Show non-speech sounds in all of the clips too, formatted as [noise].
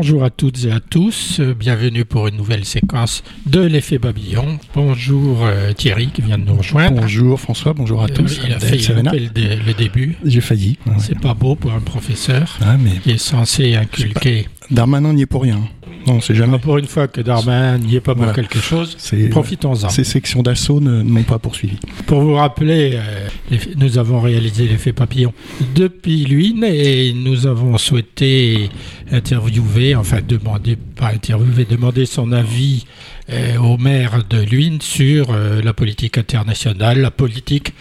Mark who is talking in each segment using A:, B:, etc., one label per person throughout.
A: Bonjour à toutes et à tous, bienvenue pour une nouvelle séquence de l'effet babillon. Bonjour euh, Thierry qui vient de nous rejoindre.
B: Bonjour François, bonjour à tous.
A: Euh, il a failli le, le, début.
B: J'ai failli.
A: C'est pas beau pour un professeur ah, mais qui est censé inculquer.
B: Darmanin n'y est pour rien. Non, c'est jamais.
A: pour une fois que Darmanin n'y est pas pour quelque chose, profitons-en.
B: Ces sections d'assaut ne m'ont pas poursuivi.
A: Pour vous rappeler, euh, nous avons réalisé l'effet papillon depuis Luynes et nous avons souhaité interviewer, enfin demander, pas interviewer, demander son avis euh, au maire de Luynes sur euh, la politique internationale, la politique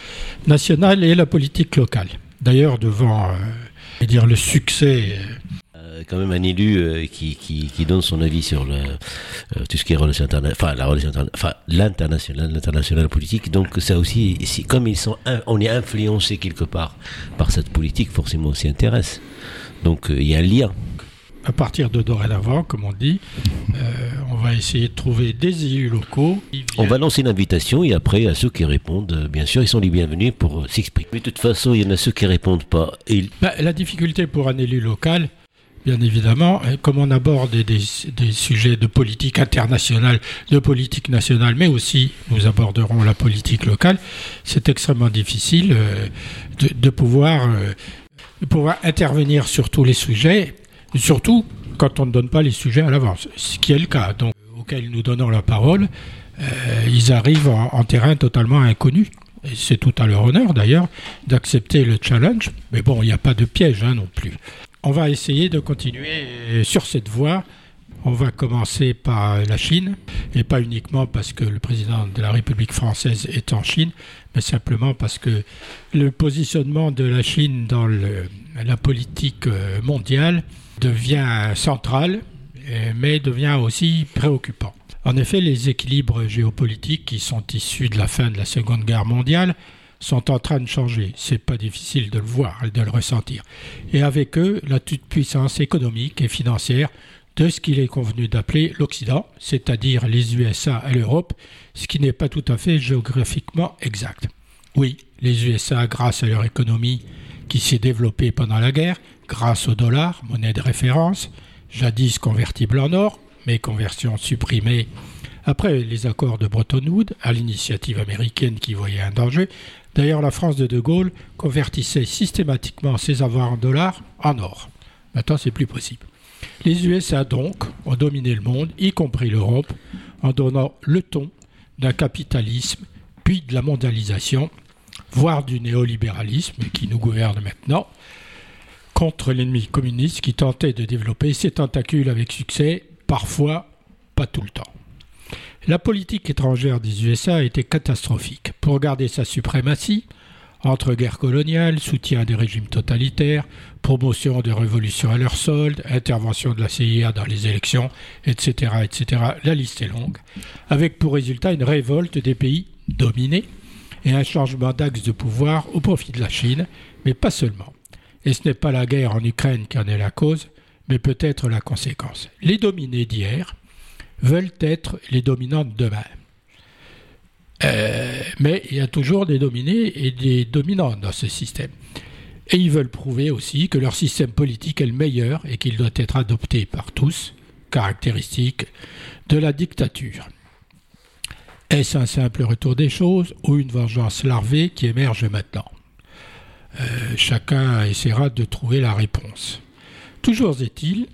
A: nationale et la politique locale. D'ailleurs, devant dire, le succès
C: quand même un élu euh, qui, qui, donne son avis sur le, euh, tout ce qui est relation enfin la relation enfin l'international, l'international politique. Donc ça aussi, comme ils sont, on est influencé quelque part par cette politique, forcément on s'y intéresse. Donc euh, il y a un lien.
A: À partir de dorénavant, comme on dit, on va essayer de trouver des élus locaux.
C: On va lancer une invitation et après, à ceux qui répondent, bien sûr, ils sont les bienvenus pour s'exprimer. Mais de toute façon, il y en a ceux qui répondent pas. Et...
A: Bah, la difficulté pour un élu local, bien évidemment, comme on aborde des, sujets de politique internationale, de politique nationale, mais aussi nous aborderons la politique locale, c'est extrêmement difficile euh, de, pouvoir, euh, de pouvoir intervenir sur tous les sujets, surtout quand on ne donne pas les sujets à l'avance, ce qui est le cas. Donc, auxquels nous donnons la parole, euh, ils arrivent en, terrain totalement inconnu. C'est tout à leur honneur d'ailleurs d'accepter le challenge, mais bon, il n'y a pas de piège hein, non plus on va essayer de continuer sur cette voie. On va commencer par la Chine, et pas uniquement parce que le président de la République française est en Chine, mais simplement parce que le positionnement de la Chine dans la politique euh, mondiale devient central, mais devient aussi préoccupant. En effet, les équilibres géopolitiques qui sont issus de la fin de la Seconde Guerre mondiale sont en train de changer. C'est pas difficile de le voir et de le ressentir. Et avec eux, la toute-puissance économique et financière de ce qu'il est convenu d'appeler l'Occident, c'est-à-dire les USA et l'Europe, ce qui n'est pas tout à fait géographiquement exact. Oui, les USA, grâce à leur économie qui s'est développée pendant la guerre, grâce au dollar, monnaie de référence, jadis convertible en or, mais conversion supprimée après les accords de Bretton Woods, à l'initiative américaine qui voyait un danger, D'ailleurs, la France de De Gaulle convertissait systématiquement ses avoirs en dollars en or. Maintenant, c'est plus possible. Les USA, donc, ont dominé le monde, y compris l'Europe, en donnant le ton d'un capitalisme, puis de la mondialisation, voire du néolibéralisme qui nous gouverne maintenant, contre l'ennemi communiste qui tentait de développer ses tentacules avec succès, parfois pas tout le temps. La politique étrangère des USA été catastrophique. Pour garder sa suprématie, entre guerre coloniale, soutien des régimes totalitaires, promotion des révolutions à leur solde, intervention de la CIA dans les élections, etc., etc. La liste est longue, avec pour résultat une révolte des pays dominés et un changement d'axe de pouvoir au profit de la Chine, mais pas seulement. Et ce n'est pas la guerre en Ukraine qui en est la cause, mais peut-être la conséquence. Les dominés d'hier, veulent être les dominants de demain. Euh, mais il y a toujours des dominés et des dominants dans ce système. Et ils veulent prouver aussi que leur système politique est le meilleur et qu'il doit être adopté par tous, caractéristique de la dictature. Est-ce un simple retour des choses ou une vengeance larvée qui émerge maintenant? Euh, Chacun essaiera de trouver la réponse. Toujours est-il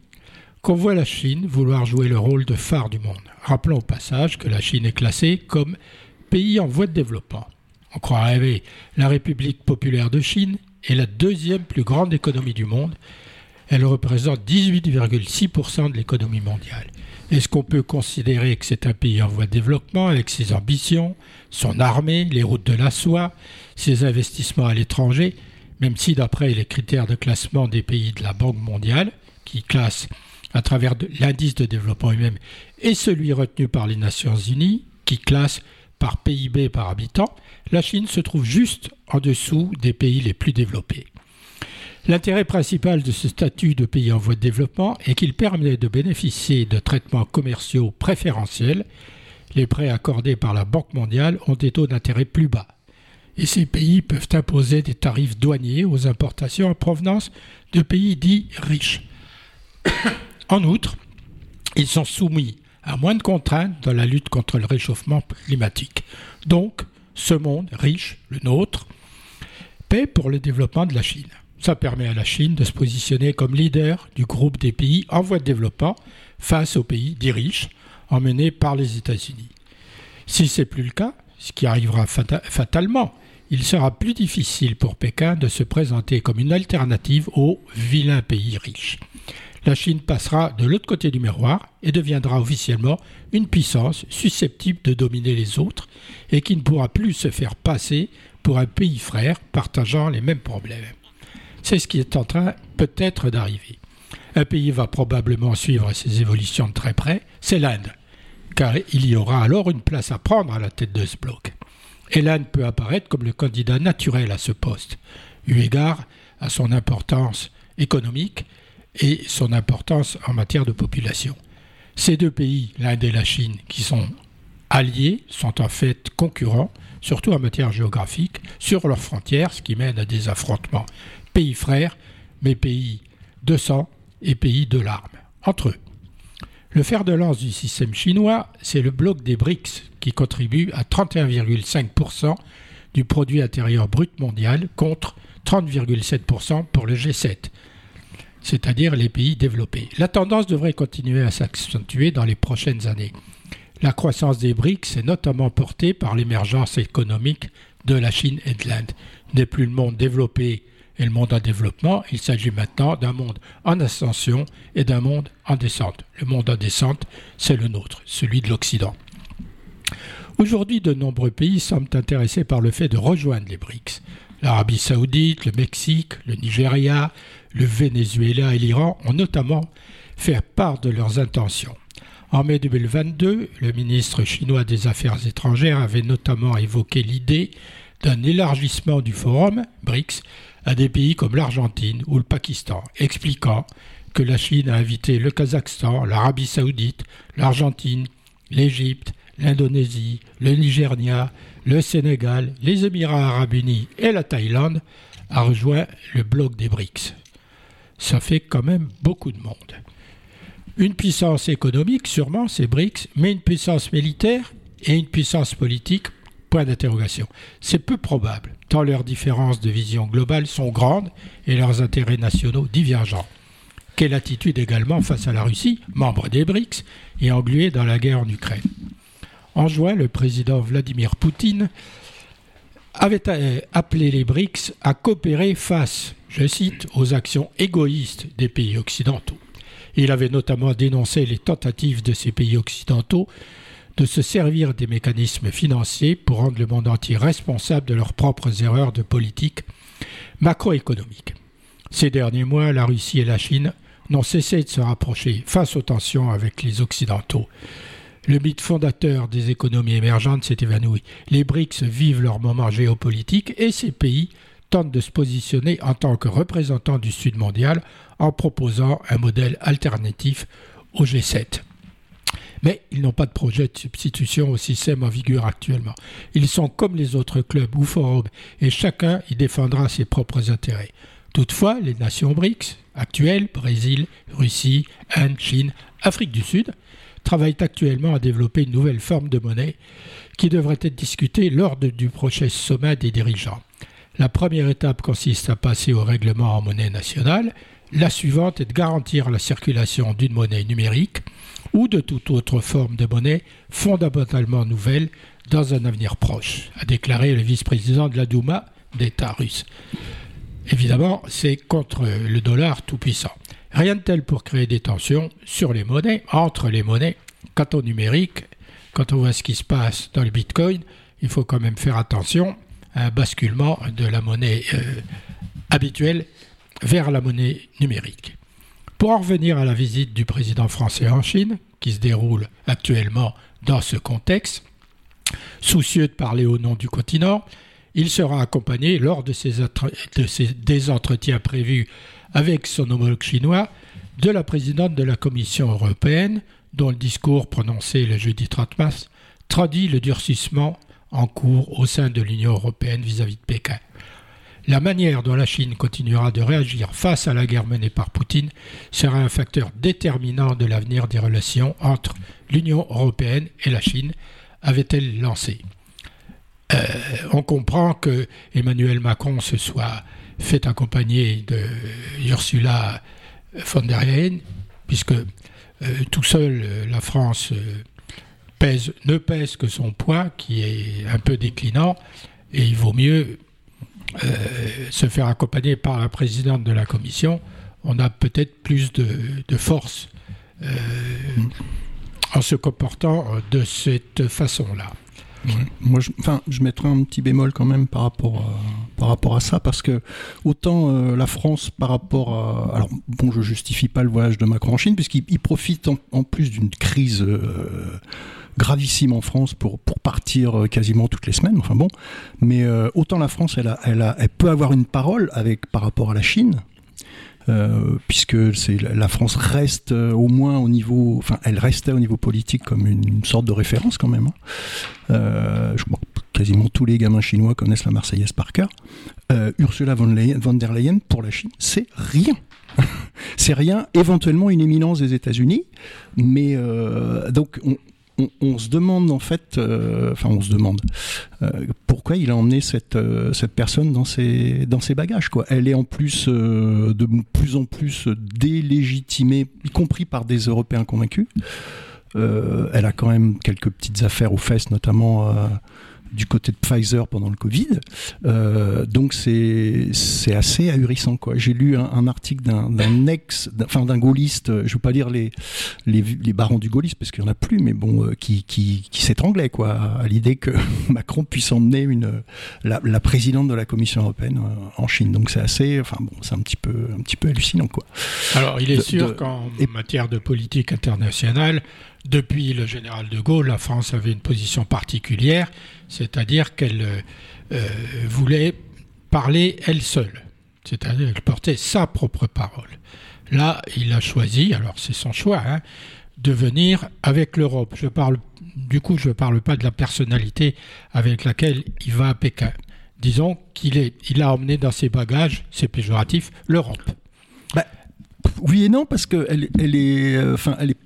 A: qu'on voit la Chine vouloir jouer le rôle de phare du monde. Rappelons au passage que la Chine est classée comme pays en voie de développement. On croit rêver, la République populaire de Chine est la deuxième plus grande économie du monde. Elle représente 18,6% de l'économie mondiale. Est-ce qu'on peut considérer que c'est un pays en voie de développement avec ses ambitions, son armée, les routes de la soie, ses investissements à l'étranger, même si d'après les critères de classement des pays de la Banque mondiale, qui classe à travers l'indice de développement humain et celui retenu par les Nations Unies, qui classe par PIB par habitant, la Chine se trouve juste en dessous des pays les plus développés. L'intérêt principal de ce statut de pays en voie de développement est qu'il permet de bénéficier de traitements commerciaux préférentiels. Les prêts accordés par la Banque mondiale ont des taux d'intérêt plus bas. Et ces pays peuvent imposer des tarifs douaniers aux importations en provenance de pays dits riches. En outre, ils sont soumis à moins de contraintes dans la lutte contre le réchauffement climatique. Donc, ce monde riche, le nôtre, paie pour le développement de la Chine. Ça permet à la Chine de se positionner comme leader du groupe des pays en voie de développement face aux pays dits riches, emmenés par les États-Unis. Si ce n'est plus le cas, ce qui arrivera fatalement, il sera plus difficile pour Pékin de se présenter comme une alternative aux vilains pays riches. La Chine passera de l'autre côté du miroir et deviendra officiellement une puissance susceptible de dominer les autres et qui ne pourra plus se faire passer pour un pays frère partageant les mêmes problèmes. C'est ce qui est en train peut-être d'arriver. Un pays va probablement suivre ces évolutions de très près, c'est l'Inde, car il y aura alors une place à prendre à la tête de ce bloc. Et l'Inde peut apparaître comme le candidat naturel à ce poste, eu égard à son importance économique et son importance en matière de population. Ces deux pays, l'Inde et la Chine, qui sont alliés, sont en fait concurrents, surtout en matière géographique, sur leurs frontières, ce qui mène à des affrontements pays frères, mais pays de sang et pays de larmes, entre eux. Le fer de lance du système chinois, c'est le bloc des BRICS, qui contribue à 31,5% du produit intérieur brut mondial contre 30,7% pour le G7, c'est-à-dire les pays développés. La tendance devrait continuer à s'accentuer dans les prochaines années. La croissance des BRICS est notamment portée par l'émergence économique de la Chine et de l'Inde. N'est plus le monde développé et le monde en développement, il s'agit maintenant d'un monde en ascension et d'un monde en descente. Le monde en descente, c'est le nôtre, celui de l'Occident. Aujourd'hui, de nombreux pays semblent intéressés par le fait de rejoindre les BRICS. L'Arabie saoudite, le Mexique, le Nigeria, le Venezuela et l'Iran ont notamment fait part de leurs intentions. En mai 2022, le ministre chinois des Affaires étrangères avait notamment évoqué l'idée d'un élargissement du forum BRICS à des pays comme l'Argentine ou le Pakistan, expliquant que la Chine a invité le Kazakhstan, l'Arabie saoudite, l'Argentine, l'Égypte, l'Indonésie, le Nigeria, le Sénégal, les Émirats arabes unis et la Thaïlande à rejoindre le bloc des BRICS. Ça fait quand même beaucoup de monde. Une puissance économique, sûrement, c'est BRICS, mais une puissance militaire et une puissance politique Point d'interrogation. C'est peu probable, tant leurs différences de vision globale sont grandes et leurs intérêts nationaux divergents. Quelle attitude également face à la Russie, membre des BRICS et engluée dans la guerre en Ukraine En juin, le président Vladimir Poutine avait euh, appelé les BRICS à coopérer face, je cite, aux actions égoïstes des pays occidentaux. Il avait notamment dénoncé les tentatives de ces pays occidentaux de se servir des mécanismes financiers pour rendre le monde entier responsable de leurs propres erreurs de politique macroéconomique. Ces derniers mois, la Russie et la Chine n'ont cessé de se rapprocher face aux tensions avec les Occidentaux. Le mythe fondateur des économies émergentes s'est évanoui. Les BRICS vivent leur moment géopolitique et ces pays tentent de se positionner en tant que représentants du Sud mondial en proposant un modèle alternatif au G7 mais ils n'ont pas de projet de substitution au système en vigueur actuellement. Ils sont comme les autres clubs ou forums et chacun y défendra ses propres intérêts. Toutefois, les nations BRICS actuelles, Brésil, Russie, Inde, Chine, Afrique du Sud, travaillent actuellement à développer une nouvelle forme de monnaie qui devrait être discutée lors du prochain sommet des dirigeants. La première étape consiste à passer au règlement en monnaie nationale. La suivante est de garantir la circulation d'une monnaie numérique ou de toute autre forme de monnaie fondamentalement nouvelle dans un avenir proche, a déclaré le vice-président de la Douma d'État russe. Évidemment, c'est contre le dollar tout-puissant. Rien de tel pour créer des tensions sur les monnaies, entre les monnaies. Quant au numérique, quand on voit ce qui se passe dans le Bitcoin, il faut quand même faire attention un basculement de la monnaie euh, habituelle vers la monnaie numérique. Pour en revenir à la visite du président français en Chine, qui se déroule actuellement dans ce contexte, soucieux de parler au nom du continent, il sera accompagné lors de, des entretiens prévus avec son homologue chinois de la présidente de la Commission européenne, dont le discours prononcé le jeudi 30 mars traduit le durcissement en cours au sein de l'Union européenne vis-à-vis -vis de Pékin. La manière dont la Chine continuera de réagir face à la guerre menée par Poutine sera un facteur déterminant de l'avenir des relations entre l'Union européenne et la Chine, avait-elle lancé. Euh, on comprend que Emmanuel Macron se soit fait accompagner de Ursula von der Leyen, puisque euh, tout seul euh, la France ne pèse que son poids, qui est un peu déclinant, et il vaut mieux se faire accompagner par la présidente de la commission. On a peut-être plus de, force en se comportant de cette façon-là.
B: Moi, je, enfin, je mettrais un petit bémol quand même par rapport à, par rapport à ça, parce que autant euh, la France par rapport à, alors bon, je justifie pas le voyage de Macron en Chine, puisqu'il profite en, plus d'une crise euh, gravissime en France pour pour partir euh, quasiment toutes les semaines. Enfin bon, mais autant la France, elle elle peut avoir une parole avec par rapport à la Chine. Euh, puisque la France reste euh, au moins au niveau, enfin elle restait au niveau politique comme une, sorte de référence quand même. Hein. Euh, je crois que quasiment tous les gamins chinois connaissent la Marseillaise par cœur. Ursula von, von, der Leyen pour la Chine, c'est rien. [laughs] c'est rien, éventuellement une éminence des États-Unis, mais donc on, on, se demande en fait, euh, enfin on se demande euh, pourquoi il a emmené cette, euh, personne dans ses, dans ses bagages. Quoi. Elle est en plus de plus en plus délégitimée, y compris par des Européens convaincus. elle a quand même quelques petites affaires aux fesses, notamment du côté de Pfizer pendant le Covid. Euh, donc c'est c'est assez ahurissant quoi. J'ai lu un, article d'un ex, enfin d'un gaulliste, je ne veux pas dire les, les, les barons du gaullisme parce qu'il y en a plus, mais bon, euh, qui qui, qui s'étranglait quoi à l'idée que [laughs] Macron puisse emmener une la, la, présidente de la Commission européenne euh, en Chine. Donc c'est assez, enfin bon, c'est un petit peu un petit peu hallucinant quoi.
A: Alors il est sûr qu'en matière de politique internationale depuis le général de Gaulle, la France avait une position particulière, c'est-à-dire qu'elle euh, euh, voulait parler elle seule, c'est-à-dire qu'elle portait sa propre parole. Là, il a choisi, alors c'est son choix, hein, de venir avec l'Europe. Du coup, je ne parle pas de la personnalité avec laquelle il va à Pékin. Disons qu'il il a emmené dans ses bagages, c'est péjoratif, l'Europe.
B: Bah, oui et non, parce qu'elle elle est, euh, elle est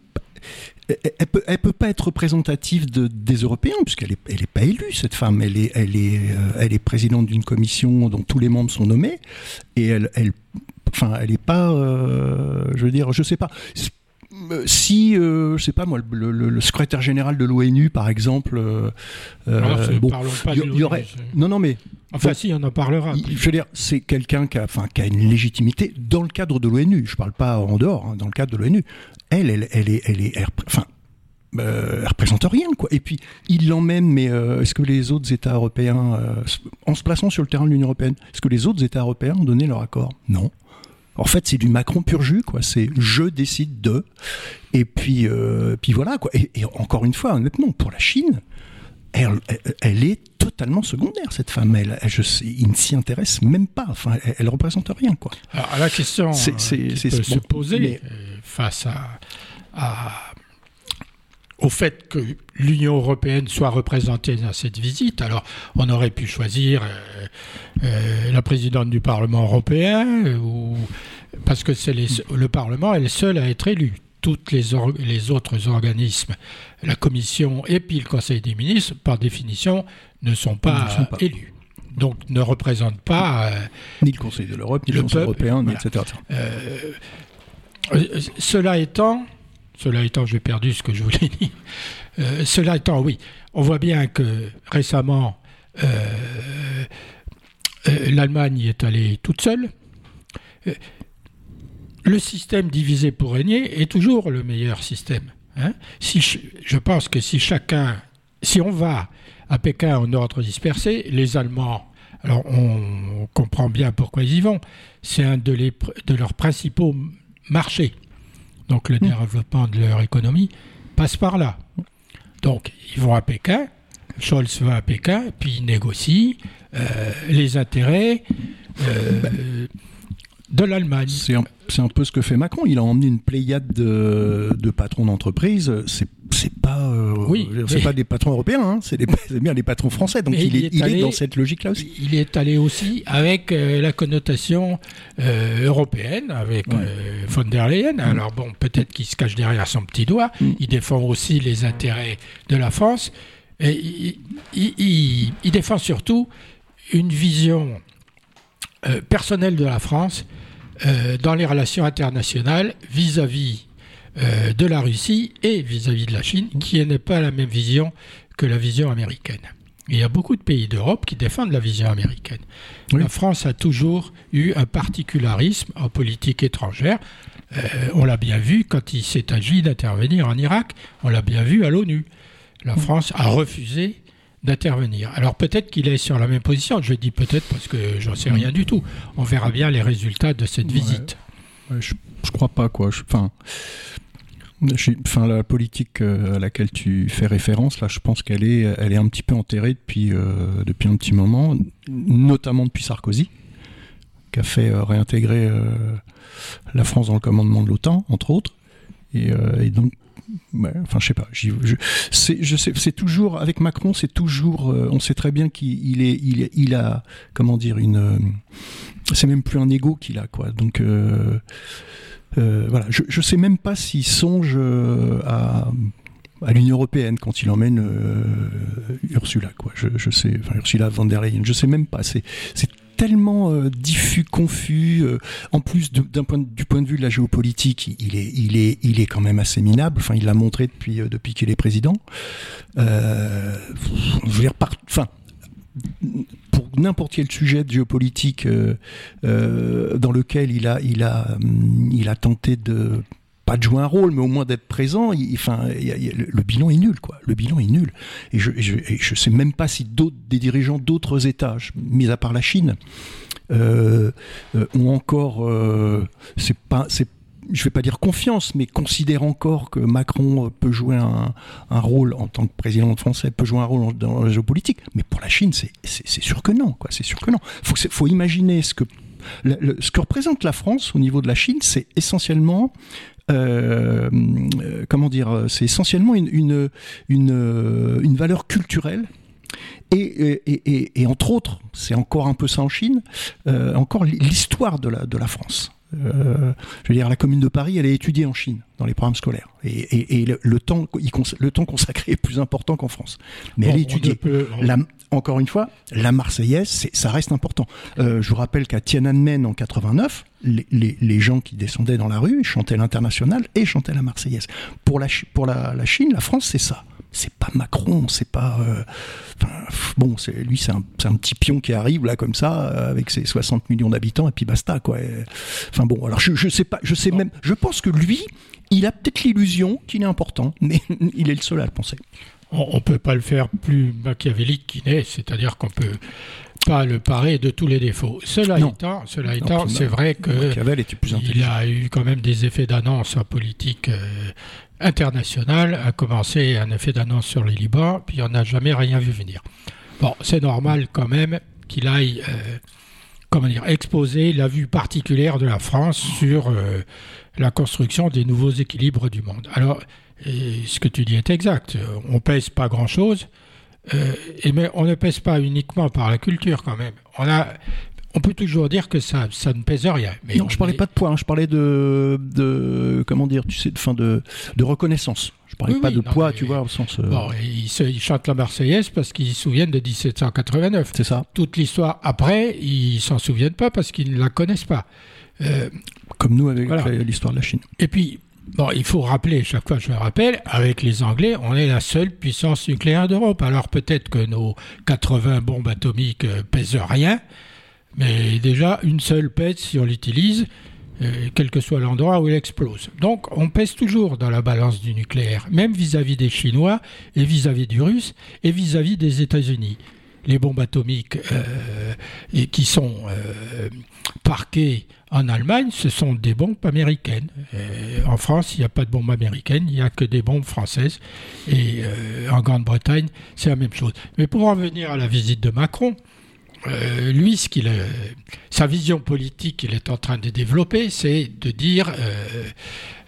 B: elle peut, peut pas être représentative de, des Européens puisqu'elle est, elle est pas élue cette femme. Euh, elle est présidente d'une commission dont tous les membres sont nommés et elle, elle, pas, euh, je veux dire, je sais pas. Euh, si, je sais pas moi, le, secrétaire général de l'ONU, par exemple,
A: bon, il y, aurait,
B: non, non, mais
A: Enfin, si, on en parlera.
B: Je veux dire, c'est quelqu'un qui a, enfin, qui a une légitimité dans le cadre de l'ONU. Je parle pas en dehors, hein, dans le cadre de l'ONU. Elle, elle, elle est, elle est, enfin, euh, elle représente rien, quoi. Et puis, il l'emmène, mais euh, est-ce que les autres États européens, euh, en se plaçant sur le terrain de l'Union européenne, est-ce que les autres États européens ont donné leur accord? Non. En fait, c'est du Macron pur jus, quoi. C'est je décide de. Et puis, euh, puis voilà, quoi. Et, et, encore une fois, honnêtement, pour la Chine, elle, est totalement secondaire, cette femme. Elle, je il ne s'y intéresse même pas. Enfin, elle, ne représente rien, quoi.
A: Alors, la question c'est, euh, qui peut se poser euh, face à, au fait que l'Union européenne soit représentée dans cette visite. Alors, on aurait pu choisir euh, la présidente du Parlement européen, ou, parce que c'est le Parlement est le seul à être élu toutes les, les autres organismes, la Commission et puis le Conseil des ministres, par définition, ne sont pas, élus. Donc ne représentent pas...
B: Euh, ni le Conseil de l'Europe, ni le, Conseil européen, etc.
A: Euh, euh, cela étant, cela étant, j'ai perdu ce que je voulais dire. Cela étant, oui, on voit bien que récemment, l'Allemagne y est allée toute seule le système divisé pour régner est toujours le meilleur système. Hein. si je, pense que si chacun, si on va à Pékin en ordre dispersé, les Allemands, alors on, comprend bien pourquoi ils y vont, c'est un de, de, leurs principaux marchés. Donc le hmm. développement de leur économie passe par là. Donc ils vont à Pékin, Scholz va à Pékin, puis il négocie euh, les intérêts. Euh, de l'Allemagne.
B: C'est un, un, peu ce que fait Macron. Il a emmené une pléiade de, de patrons d'entreprise. C'est pas, euh,
A: Oui,
B: c'est pas des patrons européens, hein, c'est bien des patrons français. Donc il,
A: il
B: est,
A: est
B: il est
A: allé-
B: dans cette logique-là aussi.
A: Il est allé aussi avec euh, la connotation euh, européenne, avec
B: Ouais.
A: von der Leyen. Alors bon, peut-être qu'il se cache derrière son petit doigt.
B: Mm.
A: Il défend aussi les intérêts de la France. Et il défend surtout une vision euh, personnelle de la France euh, dans les relations internationales vis-à-vis euh, de la Russie et vis-à-vis de la Chine, qui n'est pas la même vision que la vision américaine. Il y a beaucoup de pays d'Europe qui défendent la vision américaine.
B: Oui.
A: La France a toujours eu un particularisme en politique étrangère. Euh, on l'a bien vu quand il s'est agi d'intervenir en Irak. On l'a bien vu à l'ONU. La France a refusé d'intervenir. Alors peut-être qu'il est sur la même position. Je dis peut-être parce que j'en sais rien du tout. On verra bien les résultats de cette
B: Ouais.
A: visite.
B: Ouais, je, je crois pas quoi. Enfin, la politique euh, à laquelle tu fais référence là, je pense qu'elle est, elle est un petit peu enterrée depuis euh, depuis un petit moment, notamment depuis Sarkozy, qui a fait euh, réintégrer euh, la France dans le commandement de l'OTAN, entre autres. Et, et donc, ouais, enfin, je sais pas. je, c'est, toujours avec Macron, c'est toujours. euh, on sait très bien qu'il il est, il, a, comment dire, une. euh, c'est même plus un ego qu'il a, quoi. Donc. euh, voilà, je, sais même pas s'il songe à, l'Union européenne quand il emmène Ursula, quoi. Je, sais, Ursula von der Leyen, je sais même pas. C'est tellement euh, diffus, confus. euh, en plus, point du point de vue de la géopolitique, il est, il est, il est quand même assez minable. Enfin, il l'a montré depuis, euh, depuis qu'il est président. Je veux dire, enfin. Pour n'importe quel sujet de géopolitique dans lequel il a, il a, hum, il a tenté de pas de jouer un rôle, mais au moins d'être présent. il- il il le, bilan est nul, quoi. Le bilan est nul. Et je, je, je sais même pas si d'autres, des dirigeants d'autres États, mis à part la Chine, euh, euh, ont encore, euh, c'est pas, c'est, je vais pas dire confiance, mais considèrent encore que Macron peut jouer un, un rôle en tant que président français, peut jouer un rôle dans la géopolitique. Mais pour la Chine, c'est, sûr que non. C'est sûr que non. Faut, que c'est- faut imaginer ce que le- le- ce que représente la France au niveau de la Chine, c'est essentiellement, euh, euh, comment dire, c'est essentiellement une, une, une, une valeur culturelle. Et, et, et, et entre autres, c'est encore un peu ça en Chine, euh, encore l'histoire de la, de la France. Euh, je veux dire, la commune de Paris, elle est étudiée en Chine dans les programmes scolaires, et, et, et le, le temps, le temps consacré est plus important qu'en France. Mais
A: Bon,
B: elle est étudiée.
A: peut- on-
B: La- encore une fois, la Marseillaise, ça reste important. Euh, je vous rappelle qu'à Tiananmen en 89, les, les- les gens qui descendaient dans la rue chantaient l'international et chantaient la Marseillaise. Pour la, pour la, la Chine, la France, c'est ça. C'est pas Macron, c'est pas. euh, bon, c'est lui, c'est un, petit pion qui arrive là comme ça euh, avec ses 60 millions d'habitants et puis basta quoi. Enfin bon, alors je, je sais pas, je sais même, je pense que lui, il a peut-être l'illusion qu'il est important, [laughs] mais il est le seul à le penser.
A: On ne peut pas le faire plus machiavélique qu'il n'est, c'est-à-dire qu'on peut pas le parer de tous les défauts. Cela
B: Non.
A: étant, cela
B: Non,
A: étant,
B: puis
A: c'est vrai que
B: Machiavel était plus
A: il a eu quand même des effets d'annonce en politique euh, internationale, a commencé un effet d'annonce sur le Liban, puis on n'a jamais rien vu venir. Bon, c'est normal quand même qu'il aille, euh, comment dire, exposer la vue particulière de la France sur euh, la construction des nouveaux équilibres du monde. Alors, et ce que tu dis est exact. On pèse pas grand-chose, euh, et mais on ne pèse pas uniquement par la culture quand même. On a, on peut toujours dire que ça, ça ne pèse rien. Mais
B: non,
A: on
B: je parlais
A: est-
B: pas de poids, hein, je parlais de, de comment dire, tu sais, de, fin de, de reconnaissance. Je parlais
A: Oui,
B: pas
A: oui,
B: de
A: non,
B: poids, tu vois, au sens. euh,
A: Bon, ils, se- ils chantent la Marseillaise parce qu'ils se souviennent de 1789.
B: c'est ça.
A: Toute l'histoire après, ils s'en souviennent pas parce qu'ils ne la connaissent pas. Euh,
B: Comme nous avec
A: Voilà.
B: l'histoire de la Chine.
A: et puis, bon, il faut rappeler, chaque fois je le rappelle, avec les Anglais, on est la seule puissance nucléaire d'Europe. Alors peut-être que nos 80 bombes atomiques euh, pèsent rien, mais déjà une seule pèse si on l'utilise, euh, quel que soit l'endroit où elle explose. Donc on pèse toujours dans la balance du nucléaire, même vis-à-vis des Chinois et vis-à-vis du Russe et vis-à-vis des États-Unis. Les bombes atomiques euh, et qui sont euh, parquées en Allemagne, ce sont des bombes américaines. Euh, en France, il n'y a pas de bombes américaines, il n'y a que des bombes françaises. Et en Grande-Bretagne, c'est la même chose. Mais pour en venir à la visite de Macron, euh, lui, ce qu'il, sa vision politique qu'il est en train de développer, c'est de dire,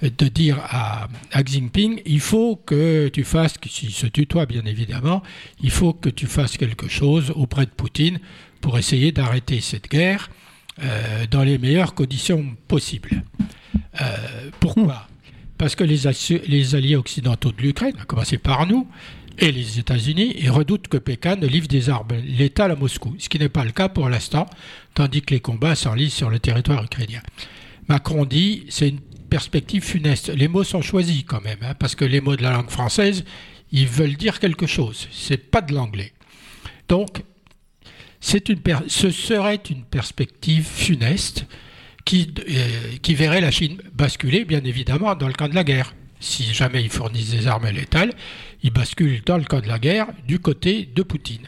A: dire à, Xi Jinping, il faut que tu fasses, s'il se tutoie bien évidemment, il faut que tu fasses quelque chose auprès de Poutine pour essayer d'arrêter cette guerre dans les meilleures conditions possibles. pourquoi? Parce que les, les alliés occidentaux de l'Ukraine, à commencer par nous, et les États-Unis redoutent que Pékin ne livre des armes létales à Moscou, ce qui n'est pas le cas pour l'instant, tandis que les combats s'enlisent sur le territoire ukrainien. Macron dit c'est une perspective funeste. Les mots sont choisis quand même, hein, parce que les mots de la langue française, ils veulent dire quelque chose. C'est pas de l'anglais. Donc, ce serait une perspective funeste euh, qui verrait la Chine basculer, bien évidemment, dans le camp de la guerre si jamais ils fournissent des armes létales, ils basculent dans le cas de la guerre du côté de Poutine.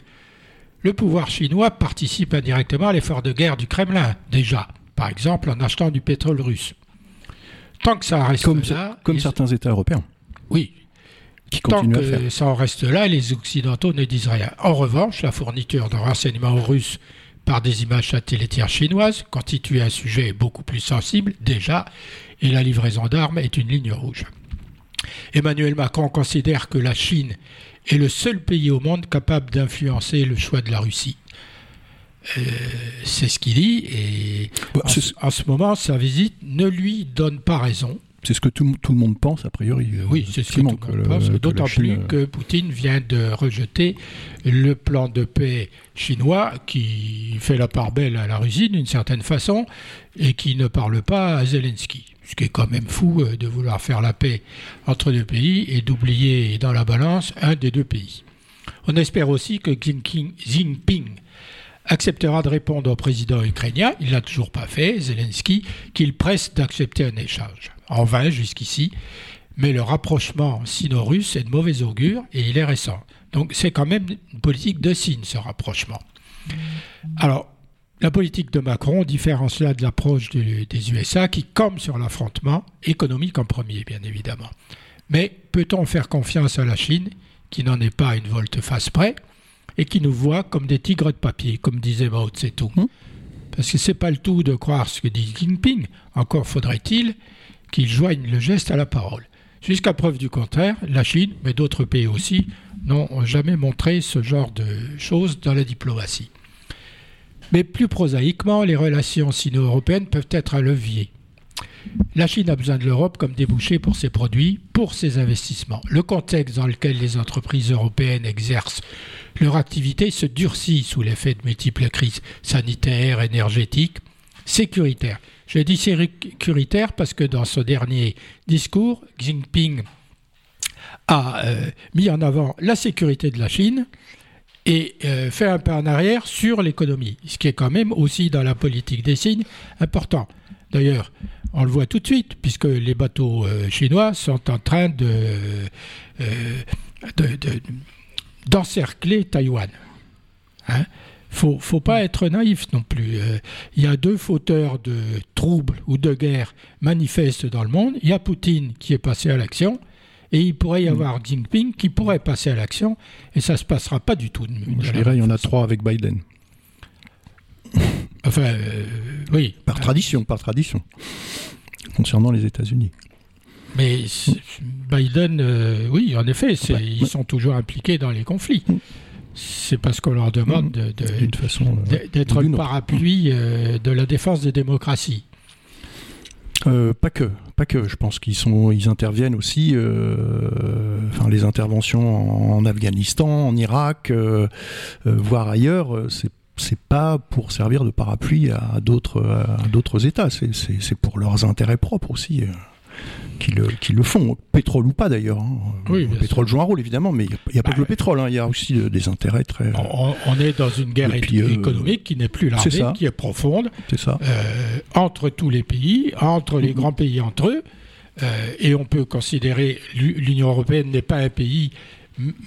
A: Le pouvoir chinois participe indirectement à l'effort de guerre du Kremlin, déjà, par exemple en achetant du pétrole russe. Tant que ça reste
B: comme,
A: là.
B: Comme certains États européens.
A: Oui. Qui Tant que ça en reste là, les Occidentaux ne disent rien. En revanche, la fourniture de renseignements aux Russes par des images satellites chinoises constitue un sujet beaucoup plus sensible, déjà, et la livraison d'armes est une ligne rouge. Emmanuel Macron considère que la Chine est le seul pays au monde capable d'influencer le choix de la Russie. Euh, c'est ce qu'il dit et bah, en, ce moment sa visite ne lui donne pas raison.
B: C'est ce que tout, le monde pense, a priori.
A: Euh, oui, c'est ce que tout le monde pense, d'autant plus que Poutine vient de rejeter le plan de paix chinois qui fait la part belle à la Russie d'une certaine façon et qui ne parle pas à Zelensky ce qui est quand même fou euh, de vouloir faire la paix entre deux pays et d'oublier dans la balance un des deux pays. On espère aussi que Xi Jinping acceptera de répondre au président ukrainien, il ne l'a toujours pas fait, Zelensky, qu'il presse d'accepter un échange. En vain jusqu'ici, mais le rapprochement sino-russe est de mauvais augure et il est récent. Donc c'est quand même une politique de signe, ce rapprochement. Alors, la politique de Macron diffère en cela de l'approche des USA qui comme sur l'affrontement économique en premier, bien évidemment. Mais peut-on faire confiance à la Chine, qui n'en est pas une volte-face près, et qui nous voit comme des tigres de papier, comme disait Mao Tse-tung hmm. Parce que c'est pas le tout de croire ce que dit Jinping, encore faudrait-il qu'il joigne le geste à la parole. Jusqu'à preuve du contraire, la Chine, mais d'autres pays aussi, n'ont jamais montré ce genre de choses dans la diplomatie. Mais plus prosaïquement, les relations sino-européennes peuvent être un levier. La Chine a besoin de l'Europe comme débouché pour ses produits, pour ses investissements. Le contexte dans lequel les entreprises européennes exercent leur activité se durcit sous l'effet de multiples crises sanitaires, énergétiques, sécuritaires. Je dis sécuritaire parce que dans ce dernier discours, Xi Jinping a euh, mis en avant la sécurité de la Chine, et euh, fait un pas en arrière sur l'économie, ce qui est quand même aussi dans la politique des signes important. D'ailleurs, on le voit tout de suite, puisque les bateaux euh, chinois sont en train de, euh, d'encercler Taïwan. Hein faut, faut pas être naïf non plus. Il y a deux fauteurs de troubles ou de guerre manifestes dans le monde. Il y a Poutine qui est passé à l'action et il pourrait y mm. avoir Jinping qui pourrait passer à l'action, et ça ne se passera pas du tout.
B: Je dirais il y en a trois avec Biden. [laughs]
A: Enfin, euh, oui.
B: Par tradition, par tradition. Concernant les États-Unis.
A: Mais Biden, euh, oui, en effet, ils sont toujours impliqués dans les conflits. Mm. C'est parce qu'on leur demande mm. d'être de, le parapluie euh, de la défense des démocraties.
B: Euh, pas que, pas que. Je pense qu'ils sont, ils interviennent aussi. Euh, enfin, les interventions en, Afghanistan, en Irak, euh, voire ailleurs, c'est c'est pas pour servir de parapluie à d'autres à d'autres États. C'est pour leurs intérêts propres aussi qui le, qui le font, pétrole ou pas d'ailleurs. Hein. le pétrole joue un rôle évidemment, mais il n'y a, pas que le pétrole, hein. il y a aussi euh, des intérêts très.
A: On, est dans une guerre euh, économique qui n'est plus largée, qui est profonde,
B: ça.
A: Euh, entre tous les pays, entre les mm-hmm. grands pays entre eux, et on peut considérer l'Union européenne n'est pas un pays,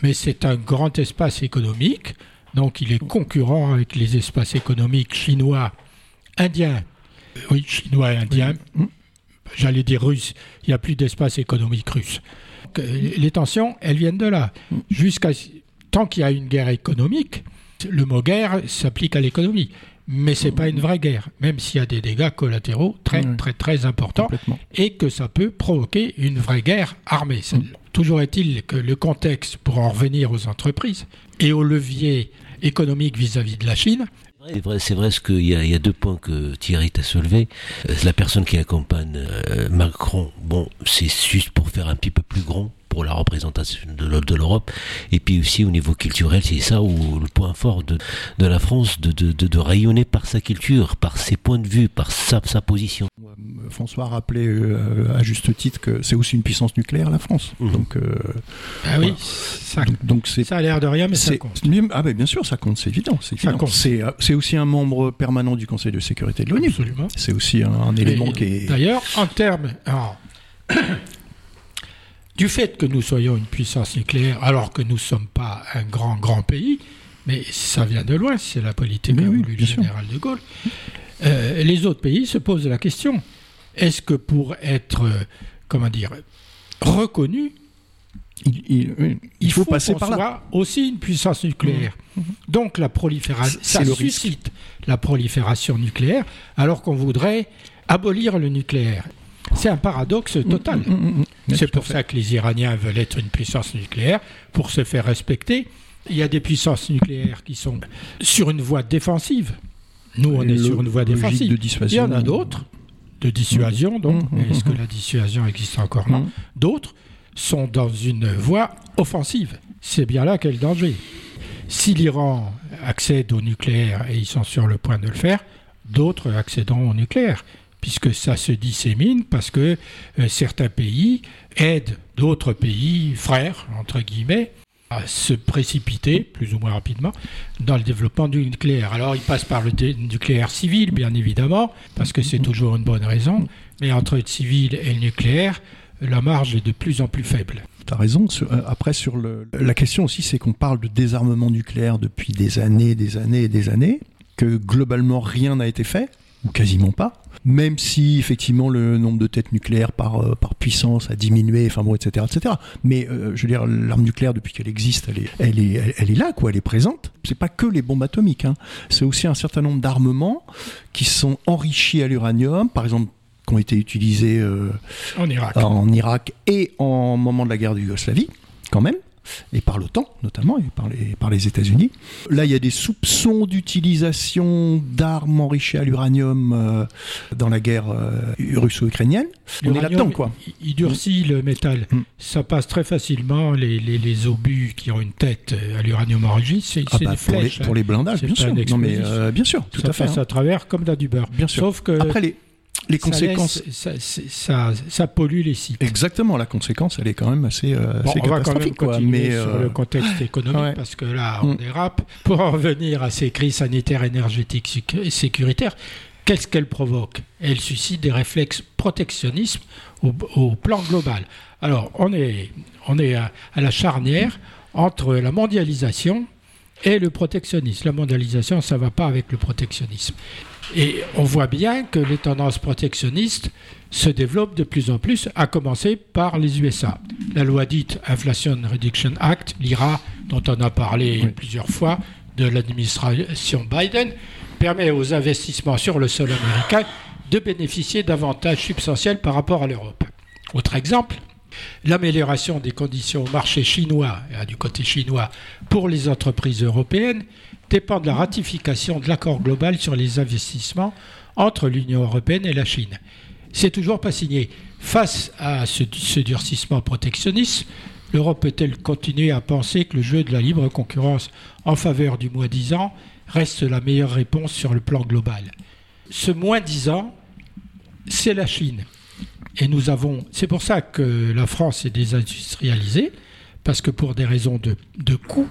A: mais c'est un grand espace économique, donc il est concurrent avec les espaces économiques chinois, indiens, oui, chinois et indiens. Mm j'allais dire russe, il n'y a plus d'espace économique russe. Les tensions, elles viennent de là. Jusqu'à tant qu'il y a une guerre économique, Le mot guerre s'applique à l'économie, mais c'est pas une vraie guerre, même s'il y a des dégâts collatéraux très très très importants et que ça peut provoquer une vraie guerre armée. C'est- Toujours est-il que le contexte, pour en revenir aux entreprises et aux leviers économiques vis-à-vis de la Chine,
C: C'est vrai, c'est vrai ce qu'il y, a- il y a deux points que Thierry t'a soulevé. Euh, La personne qui accompagne euh, Macron, bon, c'est juste pour faire un petit peu plus grand pour la représentation de l'E- de l'Europe. Et puis aussi au niveau culturel, c'est ça où le point fort de, de la France, de, de, de, de rayonner par sa culture, par ses points de vue, par sa, sa position.
B: François rappelait euh, à juste titre que c'est aussi une puissance nucléaire, la France.
C: Mhm.
B: Donc, euh,
A: ah oui,
B: Voilà.
A: ça,
B: donc, c'est
A: ça a l'air de rien, mais ça
B: c'est-
A: compte.
B: Ah ben bien sûr, ça compte, c'est évident. C'est
A: Ça
B: évident.
A: compte.
B: C'est euh, c'est aussi un membre permanent du Conseil de sécurité de l'ONU. C'est aussi un, un élément qui est...
A: D'ailleurs, en termes du fait que nous soyons une puissance nucléaire, alors que nous ne sommes pas un grand, grand pays, mais ça vient de loin, c'est la politique
B: oui, bien sûr.
A: général de Gaulle, euh, les autres pays se posent la question, est-ce que pour être, euh, comment dire, reconnu,
B: Il, il- oui, il faut, passer par là.
A: soit aussi une puissance nucléaire. Donc la prolifération, ça
B: le risque.
A: suscite la prolifération nucléaire, alors qu'on voudrait abolir le nucléaire. C'est un paradoxe total.
B: Mm, mm, mm.
A: C'est pour ça que les Iraniens veulent être une puissance nucléaire, pour se faire respecter. Il y a des puissances nucléaires qui sont sur une voie défensive. Nous, on est sur une voie défensive.
B: de
A: Il y en a d'autres, de dissuasion, donc. Est-ce que la dissuasion existe encore? Non. D'autres sont dans une voie offensive. C'est bien là qu'est le danger. Si l'Iran accède au nucléaire, et ils sont sur le point de le faire, d'autres accéderont au nucléaire, puisque ça se dissémine, parce que euh, certains pays aident d'autres pays, frères, entre guillemets, à se précipiter, plus ou moins rapidement, dans le développement du nucléaire. Alors, ils passent par le nucléaire civil, bien évidemment, parce que c'est toujours une bonne raison, mais entre le civil et le nucléaire, la marge est de plus en plus faible.
B: T'as raison. Sur- euh, après, sur le, la question aussi, c'est qu'on parle de désarmement nucléaire depuis des années, des années et des années, que globalement rien n'a été fait, ou quasiment pas. Même si effectivement le nombre de têtes nucléaires par, euh, par puissance a diminué, enfin bon, etc., etc. Mais euh, je veux dire, l'arme nucléaire depuis qu'elle existe, elle est, elle est, elle, elle est là, quoi. Elle est présente. C'est pas que les bombes atomiques. Hein. C'est aussi un certain nombre d'armements qui sont enrichis à l'uranium, par exemple, qui ont été utilisés euh,
A: En Irak.
B: en Irak et en moment de la guerre de Yougoslavie, quand même, et par l'OTAN notamment, et par les, par les États-Unis. Là, il y a des soupçons d'utilisation d'armes enrichies à l'uranium euh, dans la guerre euh, russo-ukrainienne. On est là-dedans, quoi.
A: Il, durcit le métal.
B: Mm.
A: Ça passe très facilement. Les, les, les obus qui ont une tête euh, à l'uranium enrichi, c'est
B: Ah bah,
A: des
B: pour, les,
A: flèches.
B: pour
A: hein.
B: les blindages, bien sûr. Non, mais, euh, bien sûr, tout
A: ça
B: à fait.
A: passe
B: hein.
A: à travers comme dans du beurre.
B: Bien sûr.
A: Sauf que
B: Après, les, les
A: ça
B: conséquences.
A: laisse- ça, c'est- ça, ça pollue les sites.
B: Exactement, la conséquence, elle est quand même assez, euh,
A: Bon,
B: assez
A: on va quand même
B: catastrophique. quoi.
A: continuer
B: Mais,
A: sur
B: euh,
A: le contexte économique
B: ouais.
A: parce que là, on
B: Mm.
A: dérape. Pour en revenir à ces crises sanitaires, énergétiques et sécuritaires, qu'est-ce qu'elles provoquent? Elles suscitent des réflexes protectionnisme au, au plan global. Alors, on est, on est à, à la charnière entre la mondialisation et le protectionnisme. La mondialisation, ça ne va pas avec le protectionnisme. Et on voit bien que les tendances protectionnistes se développent de plus en plus, à commencer par les USA. La loi dite Inflation Reduction Act, l'IRA, dont on a parlé
B: Oui.
A: plusieurs fois, de l'administration Biden, permet aux investissements sur le sol américain de bénéficier d'avantages substantiels par rapport à l'Europe. Autre exemple, l'amélioration des conditions au marché chinois, du côté chinois, pour les entreprises européennes dépend de la ratification de l'accord global sur les investissements entre l'Union européenne et la Chine. C'est toujours pas signé. Face à ce, durcissement protectionniste, l'Europe peut-elle continuer à penser que le jeu de la libre concurrence en faveur du moins disant reste la meilleure réponse sur le plan global? Ce moins disant, c'est la Chine. Et nous avons. C'est pour ça que la France est désindustrialisée, parce que pour des raisons de, de coût,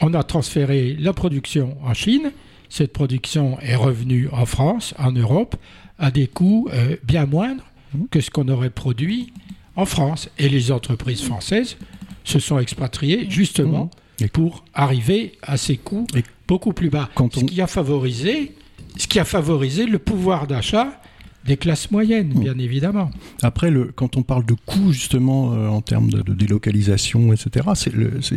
A: on a transféré la production en Chine. Cette production est revenue en France, en Europe, à des coûts euh, bien moindres que ce qu'on aurait produit en France. Et les entreprises françaises se sont expatriées justement
B: Et-
A: pour arriver à ces coûts
B: Et-
A: beaucoup plus bas.
B: Quand
A: Ce
B: on-
A: qui a favorisé, ce qui a favorisé le pouvoir d'achat des classes moyennes,
B: Mm.
A: bien évidemment.
B: Après, le, quand on parle de coûts, justement, euh, en termes de, de délocalisation, etc., c'est le, c'est-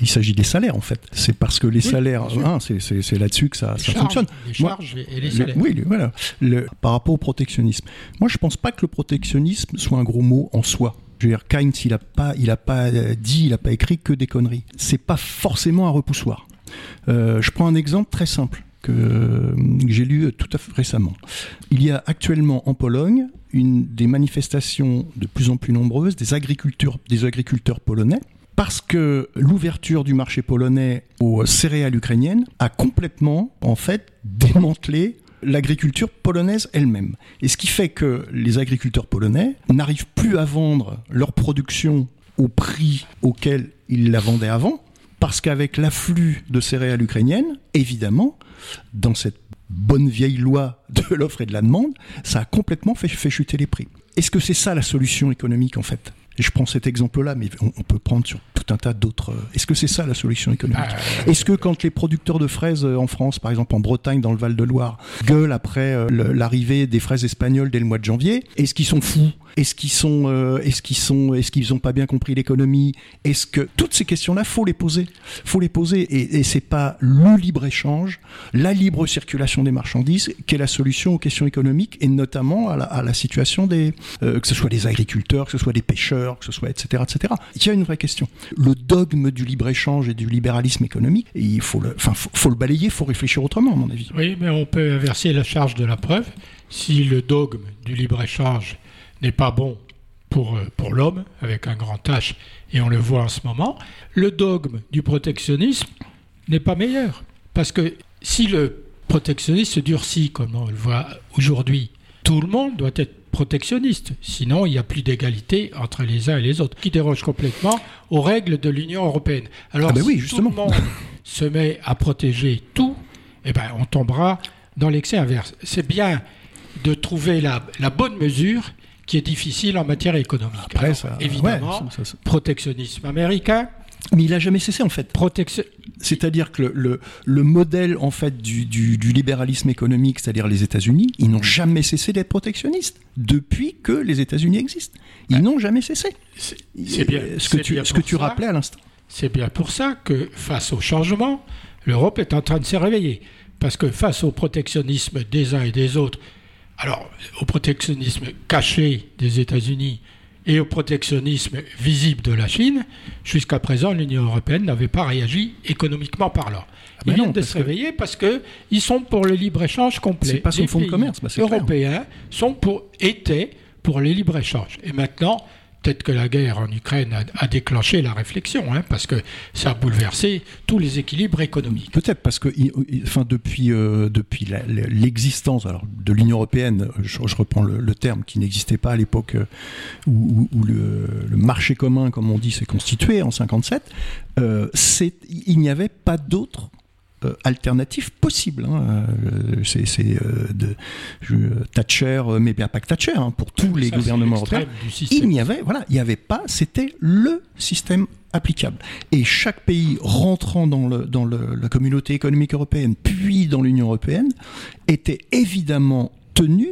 B: il, s'agit des salaires, en fait. C'est parce que les
A: Oui,
B: salaires, hein, c'est c'est- c'est là-dessus que ça,
A: Les
B: ça
A: charges,
B: fonctionne.
A: les
B: Moi,
A: charges et les
B: Le-
A: salaires.
B: oui, voilà. Le- par rapport au protectionnisme. Moi, je pense pas que le protectionnisme soit un gros mot en soi. Je veux dire, Keynes, il a pas, il a pas dit, il a pas écrit que des conneries. C'est pas forcément un repoussoir. Euh, je prends un exemple très simple que, euh, j'ai lu tout à fait récemment. Il y a actuellement en Pologne une des manifestations de plus en plus nombreuses des agriculteurs, des agriculteurs polonais parce que l'ouverture du marché polonais aux céréales ukrainiennes a complètement, en fait, démantelé l'agriculture polonaise elle-même. Et ce qui fait que les agriculteurs polonais n'arrivent plus à vendre leur production au prix auquel ils la vendaient avant, parce qu'avec l'afflux de céréales ukrainiennes, évidemment, dans cette bonne vieille loi de [laughs] l'offre et de la demande, ça a complètement fait, fait chuter les prix. Est-ce que c'est ça la solution économique en fait? Et je prends cet exemple-là, mais on, peut prendre sur tout un tas d'autres. euh, Est-ce que c'est ça la solution économique?
A: Ah,
B: Est-ce que quand les producteurs de fraises euh, en France, par exemple en Bretagne, dans le Val-de-Loire, gueulent après euh, l'arrivée des fraises espagnoles dès le mois de janvier, est-ce qu'ils sont fous? Est-ce qu'ils sont, euh, est-ce qu'ils sont, est-ce qu'ils ont pas bien compris l'économie? Est-ce que toutes ces questions-là, faut les poser, faut les poser, et, et c'est pas le libre échange, la libre circulation des marchandises qui est la solution aux questions économiques et notamment à la, situation des, euh, que ce soit des agriculteurs, que ce soit des pêcheurs, que ce soit etc etc. Il y a une vraie question. Le dogme du libre échange et du libéralisme économique, il faut le, enfin faut, faut le balayer, faut réfléchir autrement à mon avis.
A: Oui, mais on peut inverser la charge de la preuve. Si le dogme du libre-échange n'est pas bon pour, euh, pour l'homme, avec un grand H, et on le voit en ce moment, le dogme du protectionnisme n'est pas meilleur. Parce que si le protectionnisme se durcit, comme on le voit aujourd'hui, tout le monde doit être protectionniste. Sinon, il n'y a plus d'égalité entre les uns et les autres, qui déroge complètement aux règles de l'Union européenne. Alors,
B: Ah ben oui,
A: si
B: justement.
A: tout le monde se met à protéger tout, eh ben, on tombera dans l'excès inverse. C'est bien de trouver la, la bonne mesure qui est difficile en matière économique.
B: Après,
A: Alors,
B: ça,
A: évidemment,
B: ouais, ça- ça- ça-
A: protectionnisme américain,
B: mais il a jamais cessé en fait.
A: protection.
B: C'est-à-dire que le, le, le modèle en fait du, du, du libéralisme économique, c'est-à-dire les États-Unis, ils n'ont jamais cessé d'être protectionnistes depuis que les États-Unis existent. Ils n'ont jamais cessé.
A: C'est bien.
B: Ce que tu, ce que tu rappelais à l'instant.
A: C'est bien pour ça que face au changement, l'Europe est en train de se réveiller. Parce que face au protectionnisme des uns et des autres, alors au protectionnisme caché des États-Unis et au protectionnisme visible de la Chine, jusqu'à présent, l'Union européenne n'avait pas réagi économiquement parlant. Ils
B: ben non,
A: viennent de
B: parce
A: se
B: que-
A: réveiller parce que ils sont pour le libre-échange complet.
B: C'est pas son fonds de commerce, bah, clair.
A: européens sont pour, étaient pour le libre-échange. Et maintenant, peut-être que la guerre en Ukraine a, déclenché la réflexion, hein, parce que ça a bouleversé tous les équilibres économiques.
B: Peut-être parce que, depuis, euh, depuis l'existence de l'Union européenne, je, reprends le, terme qui n'existait pas à l'époque euh, où, le, marché commun, comme on dit, s'est constitué en 57, euh, il n'y avait pas d'autre alternative possible. hein. Euh, c'est c'est, euh, de je- Thatcher, euh, mais bien pas que Thatcher, hein, pour tous les
A: Ça,
B: gouvernements européens. Il n'y avait, voilà, il n'y avait pas, c'était le système applicable. Et chaque pays rentrant dans, le, dans le- la communauté économique européenne, puis dans l'Union européenne, était évidemment tenu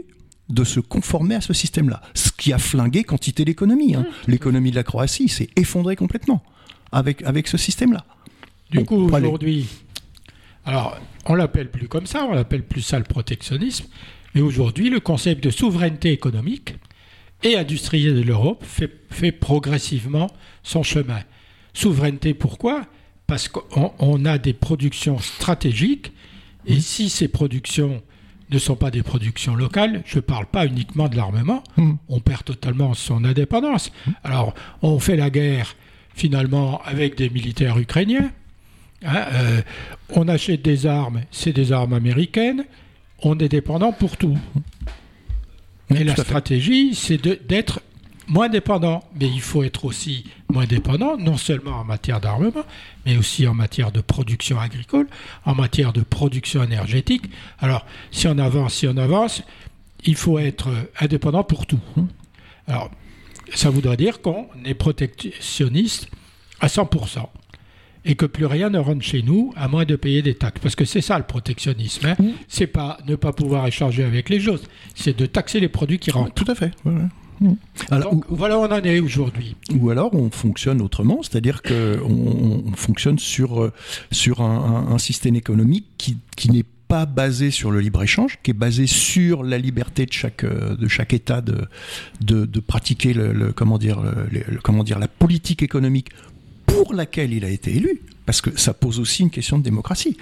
B: de se conformer à ce système-là. Ce qui a flingué quantité d'économie. hein. L'économie de la Croatie s'est effondrée complètement avec, avec ce système-là.
A: Du
B: Bon,
A: coup, aujourd'hui, alors, on l'appelle plus comme ça, on l'appelle plus ça le protectionnisme, mais aujourd'hui, le concept de souveraineté économique et industrielle de l'Europe fait, fait progressivement son chemin. Souveraineté, pourquoi? Parce qu'on on a des productions stratégiques, et si ces productions ne sont pas des productions locales, je ne parle pas uniquement de l'armement,
B: Mhm.
A: on perd totalement son indépendance. Alors, on fait la guerre finalement avec des militaires ukrainiens. Hein, euh, on achète des armes, c'est des armes américaines. On est dépendant pour tout.
B: Oui,
A: Et la stratégie, c'est d'être moins dépendant. Mais il faut être aussi moins dépendant, non seulement en matière d'armement, mais aussi en matière de production agricole, en matière de production énergétique. Alors, si on avance, si on avance, il faut être euh, indépendant pour tout. Alors, ça voudrait dire qu'on est protectionniste à 100%. Et que plus rien ne rentre chez nous à moins de payer des taxes. Parce que c'est ça le protectionnisme. Hein. C'est pas ne pas pouvoir échanger avec les autres, c'est de taxer les produits qui rentrent.
B: Tout à fait.
A: Alors, voilà où on en est aujourd'hui.
B: Ou alors on fonctionne autrement, c'est-à-dire qu'on on fonctionne sur, euh, sur un, un, système économique qui, qui n'est pas basé sur le libre-échange, qui est basé sur la liberté de chaque, euh, de chaque État de, de, de pratiquer le, comment, dire, le, comment dire, la politique économique pour laquelle il a été élu, parce que ça pose aussi une question de démocratie.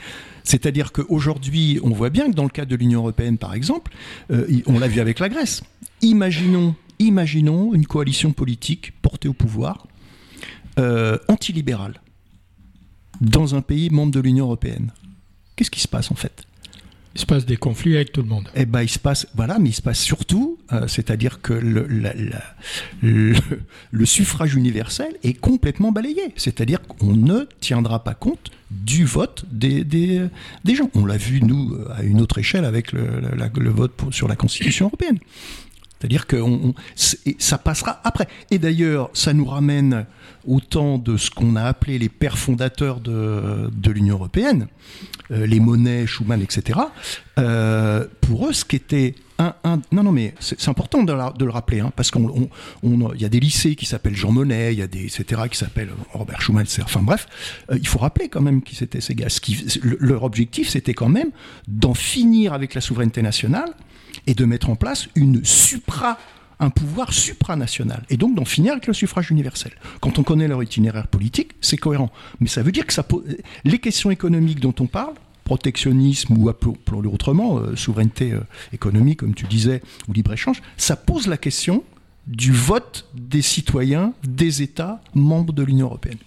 B: C'est-à-dire qu'aujourd'hui, on voit bien que dans le cas de l'Union européenne, par exemple, euh, on l'a vu avec la Grèce. Imaginons imaginons une coalition politique portée au pouvoir, euh, antilibérale, dans un pays membre de l'Union européenne. Qu'est-ce qui se passe en fait?
A: Il se passe des conflits avec tout le monde.
B: Eh ben, il se passe, voilà, mais il se passe surtout, euh, c'est-à-dire que le, suffrage universel est complètement balayé. C'est-à-dire qu'on ne tiendra pas compte du vote des, gens. On l'a vu, nous, à une autre échelle avec le vote sur la Constitution européenne. C'est-à-dire que ça passera après. Et d'ailleurs, ça nous ramène au temps de ce qu'on a appelé les pères fondateurs de, l'Union européenne, euh, les monnaies, Schuman, etc. Euh, pour eux, ce qui était un, non, non, mais c'est important de, le rappeler, hein, parce qu'il y a des lycées qui s'appellent Jean Monnet, il y a des etc. qui s'appellent Robert Schuman, etc. Enfin bref, euh, il faut rappeler quand même qui c'était ces gars. Qui, leur objectif, c'était quand même d'en finir avec la souveraineté nationale et de mettre en place une supra un pouvoir supranational, et donc d'en finir avec le suffrage universel. Quand on connaît leur itinéraire politique, c'est cohérent. Mais ça veut dire que ça les questions économiques dont on parle, protectionnisme ou appelons-le autrement, euh, souveraineté euh, économique, comme tu disais, ou libre-échange, ça pose la question du vote des citoyens des États membres de l'Union européenne.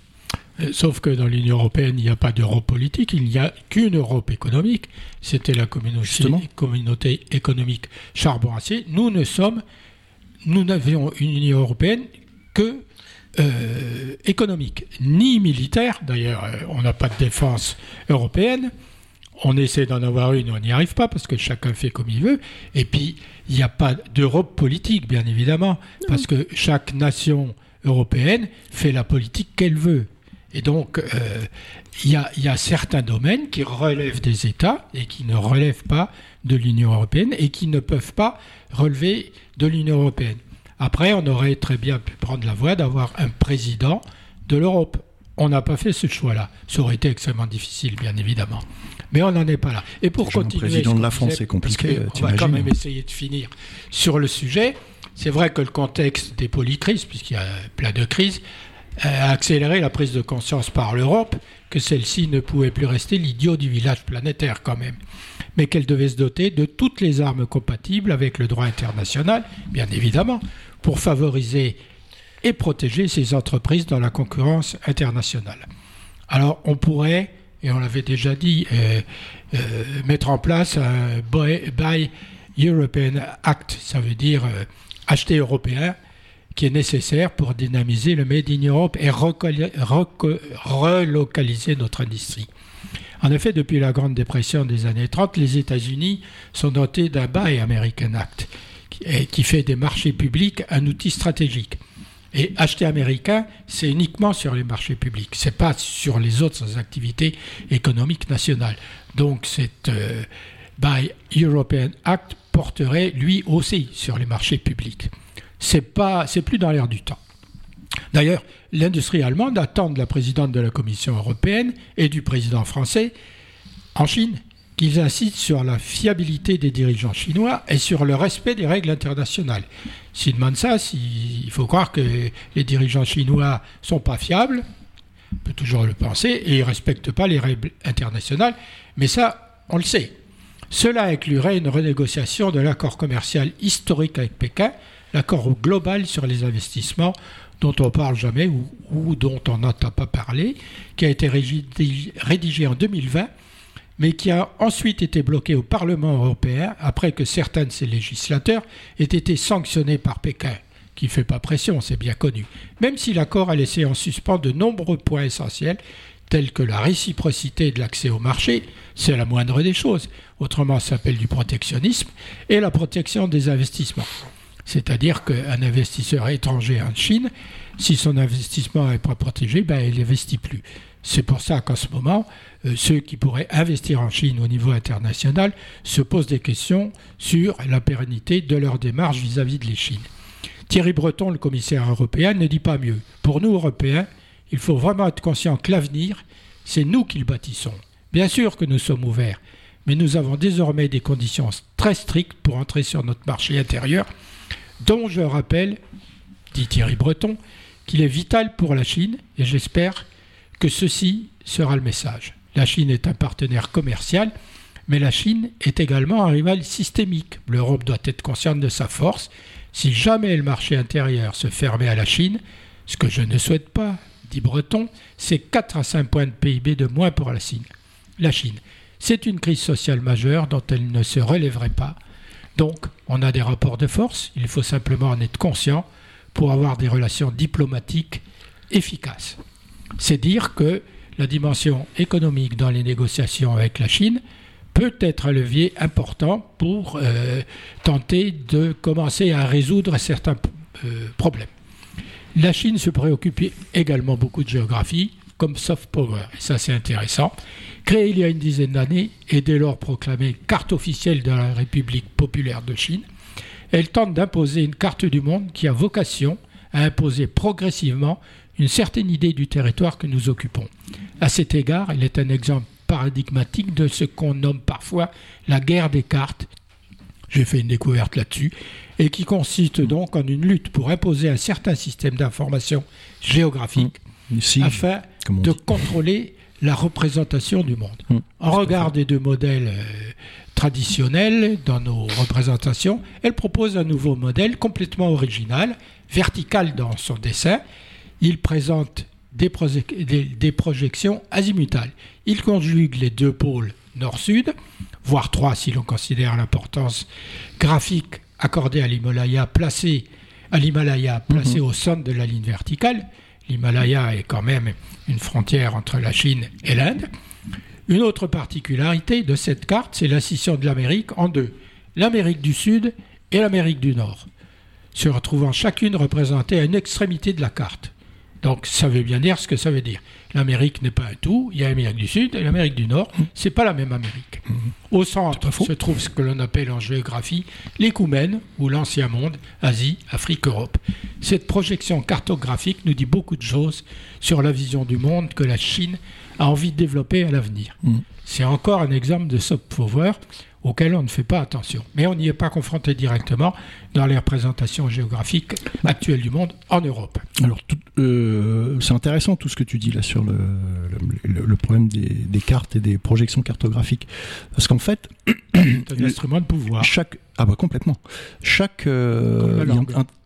A: Euh, sauf que dans l'Union européenne, il n'y a pas d'Europe politique, il n'y a qu'une Europe économique. C'était la communauté, communauté économique charbon-acier. Nous ne sommes, nous n'avions une Union européenne que euh, économique, ni militaire. D'ailleurs, euh, on n'a pas de défense européenne. On essaie d'en avoir une, on n'y arrive pas parce que chacun fait comme il veut. Et puis, il n'y a pas d'Europe politique, bien évidemment, parce que chaque nation européenne fait la politique qu'elle veut. Et donc, euh, il y, a, certains domaines qui relèvent des États et qui ne relèvent pas de l'Union européenne et qui ne peuvent pas relever de l'Union européenne. Après, on aurait très bien pu prendre la voie d'avoir un président de l'Europe. On n'a pas fait ce choix-là. Ça aurait été extrêmement difficile, bien évidemment. Mais on n'en est pas là.
B: Et pour continuer. Le président de la France, c'est compliqué.
A: On va quand même essayer de finir sur le sujet. C'est vrai que le contexte des polycrises, puisqu'il y a plein de crises, a accéléré la prise de conscience par l'Europe que celle-ci ne pouvait plus rester l'idiot du village planétaire quand même, mais qu'elle devait se doter de toutes les armes compatibles avec le droit international, bien évidemment, pour favoriser et protéger ses entreprises dans la concurrence internationale. Alors on pourrait, et on l'avait déjà dit, euh, euh, mettre en place un Buy European Act, ça veut dire euh, acheter européen, qui est nécessaire pour dynamiser le Made in Europe et relocaliser notre industrie. En effet, depuis la Grande Dépression des années 30, les États-Unis sont dotés d'un Buy American Act qui fait des marchés publics un outil stratégique. Et acheter américain, c'est uniquement sur les marchés publics, c'est pas sur les autres activités économiques nationales. Donc, cette euh, Buy European Act porterait lui aussi sur les marchés publics c'est pas, c'est plus dans l'air du temps. D'ailleurs, l'industrie allemande attend de la présidente de la Commission européenne et du président français en Chine qu'ils insistent sur la fiabilité des dirigeants chinois et sur le respect des règles internationales. S'ils demandent ça, il faut croire que les dirigeants chinois sont pas fiables, on peut toujours le penser, et ils respectent pas les règles internationales, mais ça, on le sait. Cela inclurait une renégociation de l'accord commercial historique avec Pékin, l'accord global sur les investissements dont on ne parle jamais ou, dont on n'entend pas parler, qui a été rédigé en 2020, mais qui a ensuite été bloqué au Parlement européen après que certains de ses législateurs aient été sanctionnés par Pékin, qui ne fait pas pression, c'est bien connu, même si l'accord a laissé en suspens de nombreux points essentiels, tels que la réciprocité de l'accès au marché, c'est la moindre des choses, autrement ça s'appelle du protectionnisme, et la protection des investissements. C'est-à-dire qu'un investisseur étranger en Chine, si son investissement n'est pas protégé, ben, il n'investit plus. C'est pour ça qu'en ce moment, euh, ceux qui pourraient investir en Chine au niveau international se posent des questions sur la pérennité de leur démarche vis-à-vis de la Chine. Thierry Breton, le commissaire européen, ne dit pas mieux. Pour nous, Européens, il faut vraiment être conscient que l'avenir, c'est nous qui le bâtissons. Bien sûr que nous sommes ouverts, mais nous avons désormais des conditions très strictes pour entrer sur notre marché intérieur, dont je rappelle, dit Thierry Breton, qu'il est vital pour la Chine, et j'espère que ceci sera le message. La Chine est un partenaire commercial, mais la Chine est également un rival systémique. L'Europe doit être consciente de sa force. Si jamais le marché intérieur se fermait à la Chine, ce que je ne souhaite pas, dit Breton, c'est 4 à 5 points de PIB de moins pour la Chine. La Chine. C'est une crise sociale majeure dont elle ne se relèverait pas. Donc, on a des rapports de force, il faut simplement en être conscient pour avoir des relations diplomatiques efficaces. C'est dire que la dimension économique dans les négociations avec la Chine peut être un levier important pour euh, tenter de commencer à résoudre certains euh, problèmes. La Chine se préoccupe également beaucoup de géographie, comme soft power, et ça c'est intéressant. Créée il y a une dizaine d'années et dès lors proclamée carte officielle de la République populaire de Chine, elle tente d'imposer une carte du monde qui a vocation à imposer progressivement une certaine idée du territoire que nous occupons. À cet égard, il est un exemple paradigmatique de ce qu'on nomme parfois la guerre des cartes. J'ai fait une découverte là-dessus, et qui consiste donc en une lutte pour imposer un certain système d'information géographique afin de contrôler la représentation du monde. Mmh. En regard des deux modèles euh, traditionnels dans nos représentations, elle propose un nouveau modèle complètement original, vertical dans son dessin, il présente des, projections azimutales. Il conjugue les deux pôles nord-sud, voire trois si l'on considère l'importance graphique accordée à l'Himalaya placé, à l'Himalaya placé mhm. au centre de la ligne verticale. L'Himalaya est quand même une frontière entre la Chine et l'Inde. Une autre particularité de cette carte, c'est la de l'Amérique en deux, l'Amérique du Sud et l'Amérique du Nord, se retrouvant chacune représentée à une extrémité de la carte. Donc ça veut bien dire ce que ça veut dire. L'Amérique n'est pas un tout, il y a l'Amérique du Sud et l'Amérique du Nord, mmh. c'est pas la même Amérique. Mmh. Au centre se trouve ce que l'on appelle en géographie l'écoumène ou l'ancien monde, Asie, Afrique, Europe. Cette projection cartographique nous dit beaucoup de choses sur la vision du monde que la Chine a envie de développer à l'avenir. Mmh. C'est encore un exemple de soft power auquel on ne fait pas attention. Mais on n'y est pas confronté directement dans les représentations géographiques actuelles du monde en Europe.
B: Alors, euh, c'est intéressant tout ce que tu dis là sur le, le, problème des, cartes et des projections cartographiques. Parce qu'en fait.
A: c'est un instrument de pouvoir.
B: Chaque, ah bah complètement. Chaque. Euh,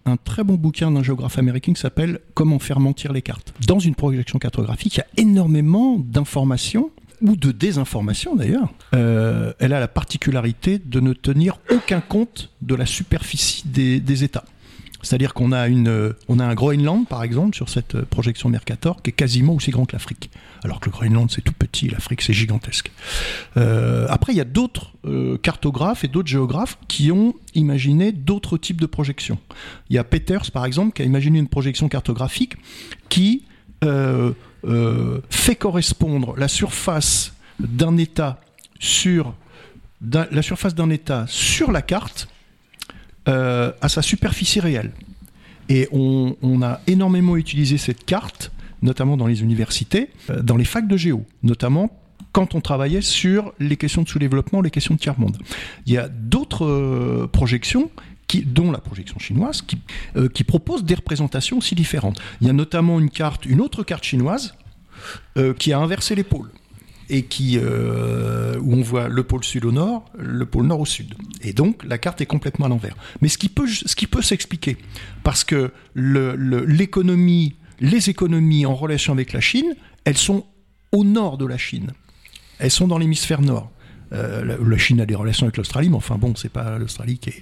B: un, très bon bouquin d'un géographe américain qui s'appelle Comment faire mentir les cartes. Dans une projection cartographique, il y a énormément d'informations ou de désinformation d'ailleurs, euh, elle a la particularité de ne tenir aucun compte de la superficie des, États. C'est-à-dire qu'on a, une, on a un Groenland, par exemple, sur cette projection Mercator, qui est quasiment aussi grand que l'Afrique. Alors que le Groenland, c'est tout petit, l'Afrique, c'est gigantesque. Euh, après, il y a d'autres euh, cartographes et d'autres géographes qui ont imaginé d'autres types de projections. Il y a Peters, par exemple, qui a imaginé une projection cartographique qui euh, fait correspondre la surface d'un état sur la surface d'un état sur la carte euh, à sa superficie réelle. Et on, a énormément utilisé cette carte, notamment dans les universités, euh, dans les facs de géo, notamment quand on travaillait sur les questions de sous-développement, les questions de tiers-monde. Il y a d'autres projections dont la projection chinoise, qui, euh, propose des représentations aussi différentes. Il y a notamment une carte, une autre carte chinoise, euh, qui a inversé les pôles et qui euh, où on voit le pôle sud au nord, le pôle nord au sud. Et donc la carte est complètement à l'envers. Mais ce qui peut, ce qui peut s'expliquer, parce que l'économie, les économies en relation avec la Chine, elles sont au nord de la Chine. Elles sont dans l'hémisphère nord. Euh, la Chine a des relations avec l'Australie, mais enfin bon, c'est pas l'Australie qui est.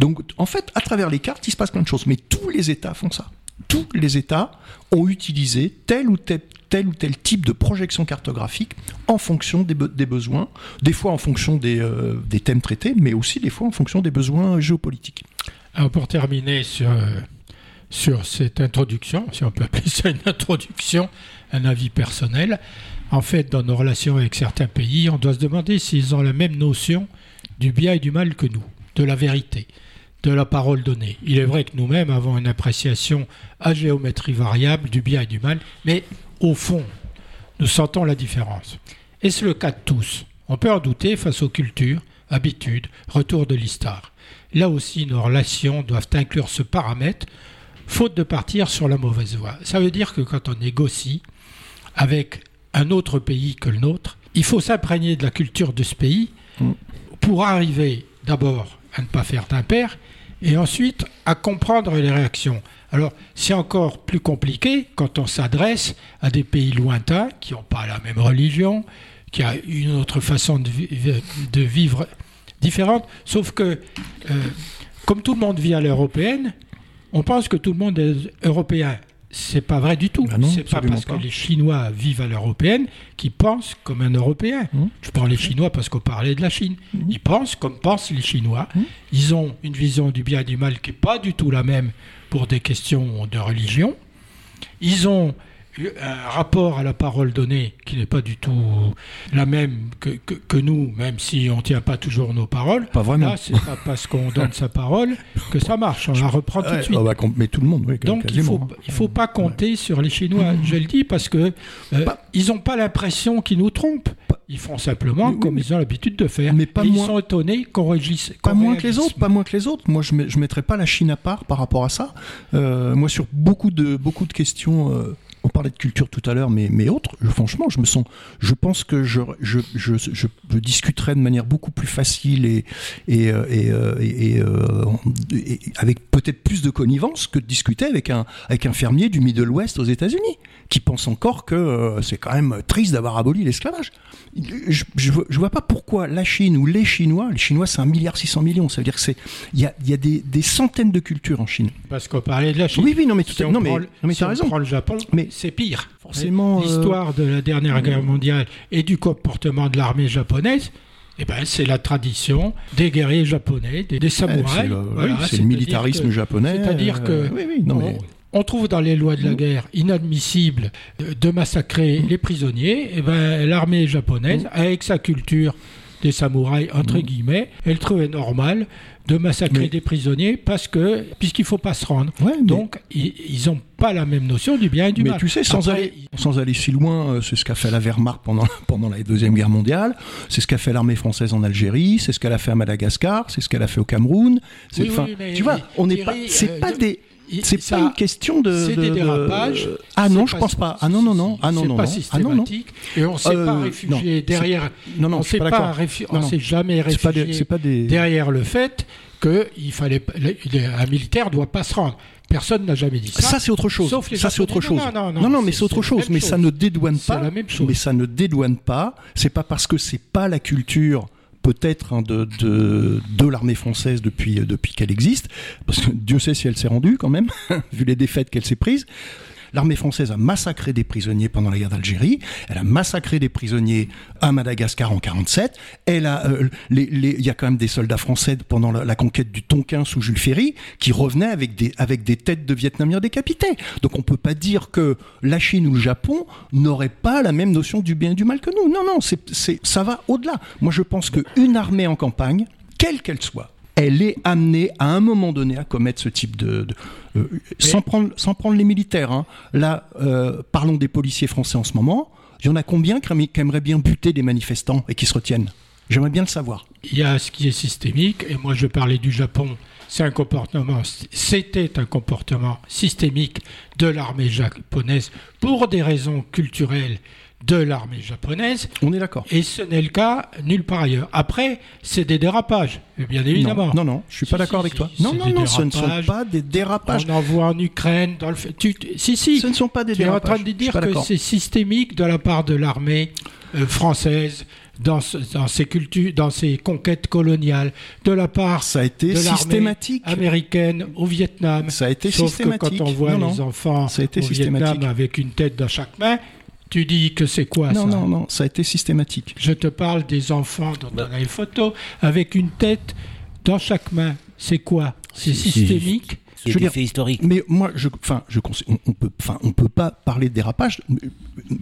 B: Donc en fait, à travers les cartes, il se passe plein de choses. Mais tous les États font ça. Tous les États ont utilisé tel ou tel, tel ou tel type de projection cartographique en fonction des, besoins, des fois en fonction euh, des, thèmes traités, mais aussi des fois en fonction des besoins géopolitiques.
A: Alors pour terminer sur, sur cette introduction, si on peut appeler ça une introduction, un avis personnel. En fait, dans nos relations avec certains pays, on doit se demander s'ils ont la même notion du bien et du mal que nous, de la vérité, de la parole donnée. Il est vrai que nous-mêmes avons une appréciation à géométrie variable du bien et du mal, mais au fond, nous sentons la différence. Est-ce le cas de tous? On peut en douter face aux cultures, habitudes, retour de l'histoire. Là aussi, nos relations doivent inclure ce paramètre, faute de partir sur la mauvaise voie. Ça veut dire que quand on négocie avec un autre pays que le nôtre, il faut s'imprégner de la culture de ce pays
B: Mm.
A: pour arriver d'abord à ne pas faire d'impair et ensuite à comprendre les réactions. Alors, c'est encore plus compliqué quand on s'adresse à des pays lointains qui n'ont pas la même religion, qui a une autre façon de, vi- de vivre différente, sauf que, euh, comme tout le monde vit à l'européenne, on pense que tout le monde est européen. C'est pas vrai du tout.
B: Non,
A: c'est pas parce
B: pas.
A: que les Chinois vivent à l'européenne qu'ils pensent comme un Européen.
B: Mhm.
A: Je parle des Chinois parce qu'on parlait de la Chine. Ils pensent comme pensent les Chinois.
B: Mhm.
A: Ils ont une vision du bien et du mal qui n'est pas du tout la même pour des questions de religion. Ils ont un rapport à la parole donnée qui n'est pas du tout la même que, que- que nous, même si on ne tient pas toujours nos paroles.
B: Pas vraiment.
A: Là, c'est pas parce qu'on donne sa parole que ça marche. On la reprend tout de
B: Ouais,
A: suite.
B: ah bah, mais tout le monde, oui,
A: Donc il
B: quasiment,
A: faut
B: hein.
A: il faut pas compter sur les Chinois. Je le dis parce que euh, ils n'ont pas l'impression qu'ils nous trompent. Ils font simplement
B: Mais
A: comme
B: mais-
A: ils ont l'habitude de faire.
B: mais pas
A: Et
B: moins-
A: Ils sont étonnés qu'on réagisse.
B: Pas moins que les autres, pas moins que les autres. Moi, je ne mettrais pas la Chine à part par rapport à ça. Euh, moi, sur beaucoup de, beaucoup de questions, euh, on parlait de culture tout à l'heure, mais, mais autres, je- franchement, je me sens, je pense que je, je, je, je, discuterais de manière beaucoup plus facile et, euh, euh, euh, et- avec peut-être plus de connivence que de discuter avec un, avec un fermier du Middle West aux États-Unis, qui pense encore que euh, c'est quand même triste d'avoir aboli l'esclavage. Je, je, vois- je vois pas pourquoi la Chine ou les Chinois, les Chinois c'est un milliard 600 millions, ça veut dire que c'est il y a, il y a des, des centaines de cultures en Chine.
A: Parce qu'on parlait de la Chine.
B: Oui, oui, non, mais tout
A: Si
B: à-
A: on
B: non, mais-
A: prend
B: non, mais
A: si
B: raison.
A: prend le Japon,
B: Mais
A: c'est pire.
B: forcément, euh,
A: L'histoire de la dernière guerre mondiale et du comportement de l'armée japonaise, eh ben, c'est la tradition des guerriers japonais, des, des samouraïs.
B: c'est le, oui,
A: Voilà,
B: c'est le militarisme
A: que-
B: japonais.
A: C'est-à-dire
B: euh,
A: que
B: oui, oui, non, mais
A: on, trouve dans les lois de la guerre inadmissible de, de massacrer
B: Mm.
A: les prisonniers. Et ben, l'armée japonaise, avec sa culture des samouraïs entre guillemets, elle trouvait normal de massacrer.
B: Mais-
A: des prisonniers parce que puisqu'il faut pas se rendre.
B: Ouais, mais-
A: Donc ils ils ont pas la même notion du bien et du
B: mais
A: mal.
B: tu sais, sans
A: Après,
B: aller, sans aller si loin, euh, c'est ce qu'a fait la Wehrmacht pendant, [laughs] pendant la Deuxième Guerre mondiale, c'est ce qu'a fait l'armée française en Algérie, c'est ce qu'elle a fait à Madagascar, c'est ce qu'elle a fait au Cameroun. c'est-
A: Oui, oui, mais
B: tu vois, on n'est pas, c'est
A: euh,
B: pas des, c'est pas une question de.
A: c'est
B: de-
A: des
B: de-
A: dérapages.
B: Ah non, je pense pas. Ah non, non, non. Ah non,
A: c'est
B: non,
A: pas
B: non. Ah non, non.
A: systématique. Et on ne s'est
B: Euh,
A: pas réfugié derrière.
B: Non, non,
A: on s'est
B: pas
A: pas
B: d'accord.
A: réfu-
B: Non,
A: on
B: non.
A: s'est jamais réfugié
B: pas des.
A: derrière le fait qu'il fallait un militaire doit pas se rendre. Personne n'a jamais dit ça.
B: Ça, c'est autre chose.
A: Sauf les
B: ça, c'est autre chose.
A: Non, non, non,
B: mais
A: c'est-
B: autre chose. Mais ça ne dédouane
A: C'est
B: pas.
A: la même chose.
B: Mais ça ne dédouane pas. C'est pas parce que c'est pas la culture peut-être hein, de, l'armée française depuis, depuis qu'elle existe, parce que Dieu sait si elle s'est rendue quand même, [laughs] vu les défaites qu'elle s'est prises. L'armée française a massacré des prisonniers pendant la guerre d'Algérie. Elle a massacré des prisonniers à Madagascar en 47. Elle a, euh, il y a quand même des soldats français pendant la, conquête du Tonkin sous Jules Ferry qui revenaient avec des, têtes de Vietnamiens décapités. Donc on peut pas dire que la Chine ou le Japon n'auraient pas la même notion du bien et du mal que nous. Non, non, c'est, c'est, ça va au-delà. Moi, je pense qu'une armée en campagne, quelle qu'elle soit, elle est amenée à un moment donné à commettre ce type de... de- euh, sans, prendre, sans prendre les militaires. hein. Là, euh, parlons des policiers français en ce moment. Il y en a combien qui aimeraient- qui aimeraient bien buter des manifestants et qui se retiennent? J'aimerais bien le savoir.
A: Il y a ce qui est systémique, et moi je parlais du Japon, c'est un comportement, c'était un comportement systémique de l'armée japonaise pour des raisons culturelles de l'armée japonaise,
B: On est d'accord.
A: et ce n'est le cas nulle part ailleurs. Après, c'est des dérapages, bien évidemment.
B: Non, non, non, je suis
A: Si,
B: pas d'accord
A: si,
B: avec toi. Non, non, non, ce ne sont
A: dérapages.
B: pas des dérapages.
A: On en Ukraine, dans le fait- tu- tu- si, si,
B: Ce ne sont pas des
A: tu es en
B: dérapages.
A: train de dire que c'est systémique de la part de l'armée euh, française dans, ce- dans ses cultures, dans ses conquêtes coloniales, de la part
B: Ça a été
A: de
B: systématique.
A: américaine au Vietnam.
B: Ça a été
A: Sauf
B: systématique.
A: que quand on voit
B: Non,
A: les enfants
B: Ça a été
A: au Vietnam avec une tête dans chaque main, tu dis que c'est quoi
B: Non,
A: ça
B: non, non, ça a été systématique.
A: Je te parle des enfants dont
C: Bah.
A: on a les photos avec une tête dans chaque main. C'est quoi? C'est
C: Si, si,
A: systémique?
B: Je
C: des
B: dire,
C: faits historiques.
B: Mais moi, je, enfin, je, on, on peut, enfin, on peut pas parler de dérapage,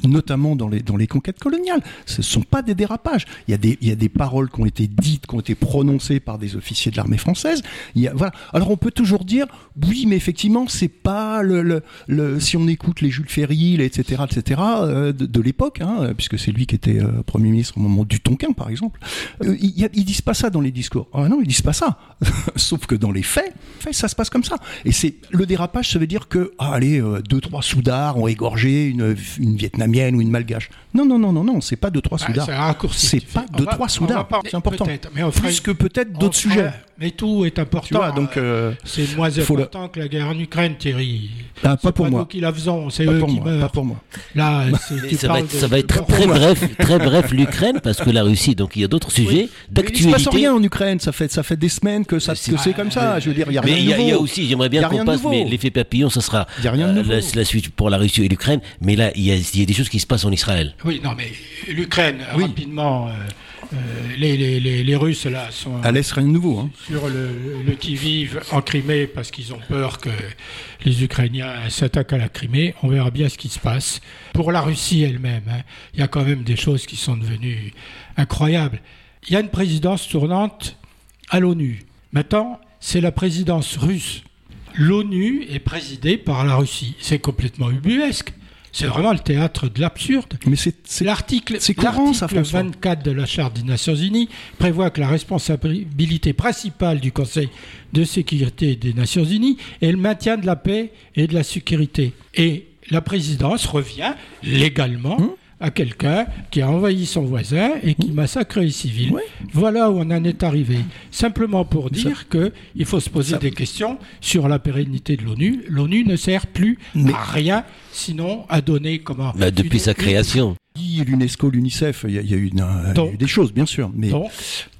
B: notamment dans les dans les conquêtes coloniales. Ce sont pas des dérapages. Il y a des il y a des paroles qui ont été dites, qui ont été prononcées par des officiers de l'armée française. Il y a, voilà. Alors on peut toujours dire, oui, mais effectivement, c'est pas le, le, le- si on écoute les Jules Ferry, les etc. etc. euh, de, de l'époque, hein, puisque c'est lui qui était euh, premier ministre au moment du Tonkin, par exemple. Euh, ils, ils disent pas ça dans les discours. Ah non, ils disent pas ça. [laughs] Sauf que dans les faits, faits, ça se passe comme ça. Et c'est le dérapage, ça veut dire que ah, allez, euh, deux trois soudards ont égorgé une, une vietnamienne ou une malgache. Non non non non non, c'est pas deux trois
A: Ah,
B: soudards.
A: c'est un raccourci.
B: C'est pas deux trois soudards. C'est important.
A: mais on fera
B: Plus que peut-être d'autres sujets.
A: Mais tout est important.
B: Tu vois, donc
A: euh,
B: euh,
A: c'est moins
B: le-
A: important que la guerre en Ukraine, Thierry.
B: ah, pas pour
A: nous
B: moi.
A: qui la faisons, c'est
B: Pas
A: eux
B: pour
A: qui
B: moi. Pas pour moi.
A: Là, [laughs] tu
C: ça va, être,
A: de-
C: ça va être
A: de-
C: très bref, très bref l'Ukraine parce que la Russie, donc il y a d'autres sujets
B: Mais il se
C: d'actualité.
B: passe rien en Ukraine. Ça fait ça fait des semaines que ça
C: C'est-
B: que c'est comme ça. Je veux dire, il y a rien
C: Mais
B: de
C: il y, a- il y a
B: nouveau.
C: aussi, j'aimerais bien qu'on passe,
B: nouveau.
C: mais l'effet papillon, ça sera
B: Il y a rien de
C: euh, la, suite pour la Russie et l'Ukraine. Mais là, il y, a, il y a des choses qui se passent en Israël.
A: Oui, non, mais l'Ukraine,
B: Oui.
A: rapidement, euh, euh, les, les, les, les Russes, là, sont
B: À l'Est, rien de nouveau. Hein.
A: sur le, le qui-vive en Crimée parce qu'ils ont peur que les Ukrainiens s'attaquent à la Crimée. On verra bien ce qui se passe. Pour la Russie elle-même, hein, il y a quand même des choses qui sont devenues incroyables. Il y a une présidence tournante à l'ONU. Maintenant, c'est la présidence russe. L'ONU est présidée par la Russie. C'est complètement ubuesque. C'est vraiment le théâtre de l'absurde.
B: Mais c'est
A: L'article
B: c'est courant, ça,
A: l'article
B: François.
A: 24 de la Charte des Nations Unies prévoit que la responsabilité principale du Conseil de sécurité des Nations Unies est le maintien de la paix et de la sécurité. Et la présidence revient légalement
B: Hum.
A: À quelqu'un qui a envahi son voisin et qui massacre les civils. Voilà où on en est arrivé. Simplement pour dire que il faut se poser
B: ça-
A: des questions sur la pérennité de l'ONU. L'ONU ne sert plus
B: Mais-
A: à rien, sinon à donner comment
C: Bah, depuis
A: une-
C: sa création.
B: l'UNESCO, l'UNICEF, il y, a- il y a eu des choses, bien sûr. Mais
A: Donc,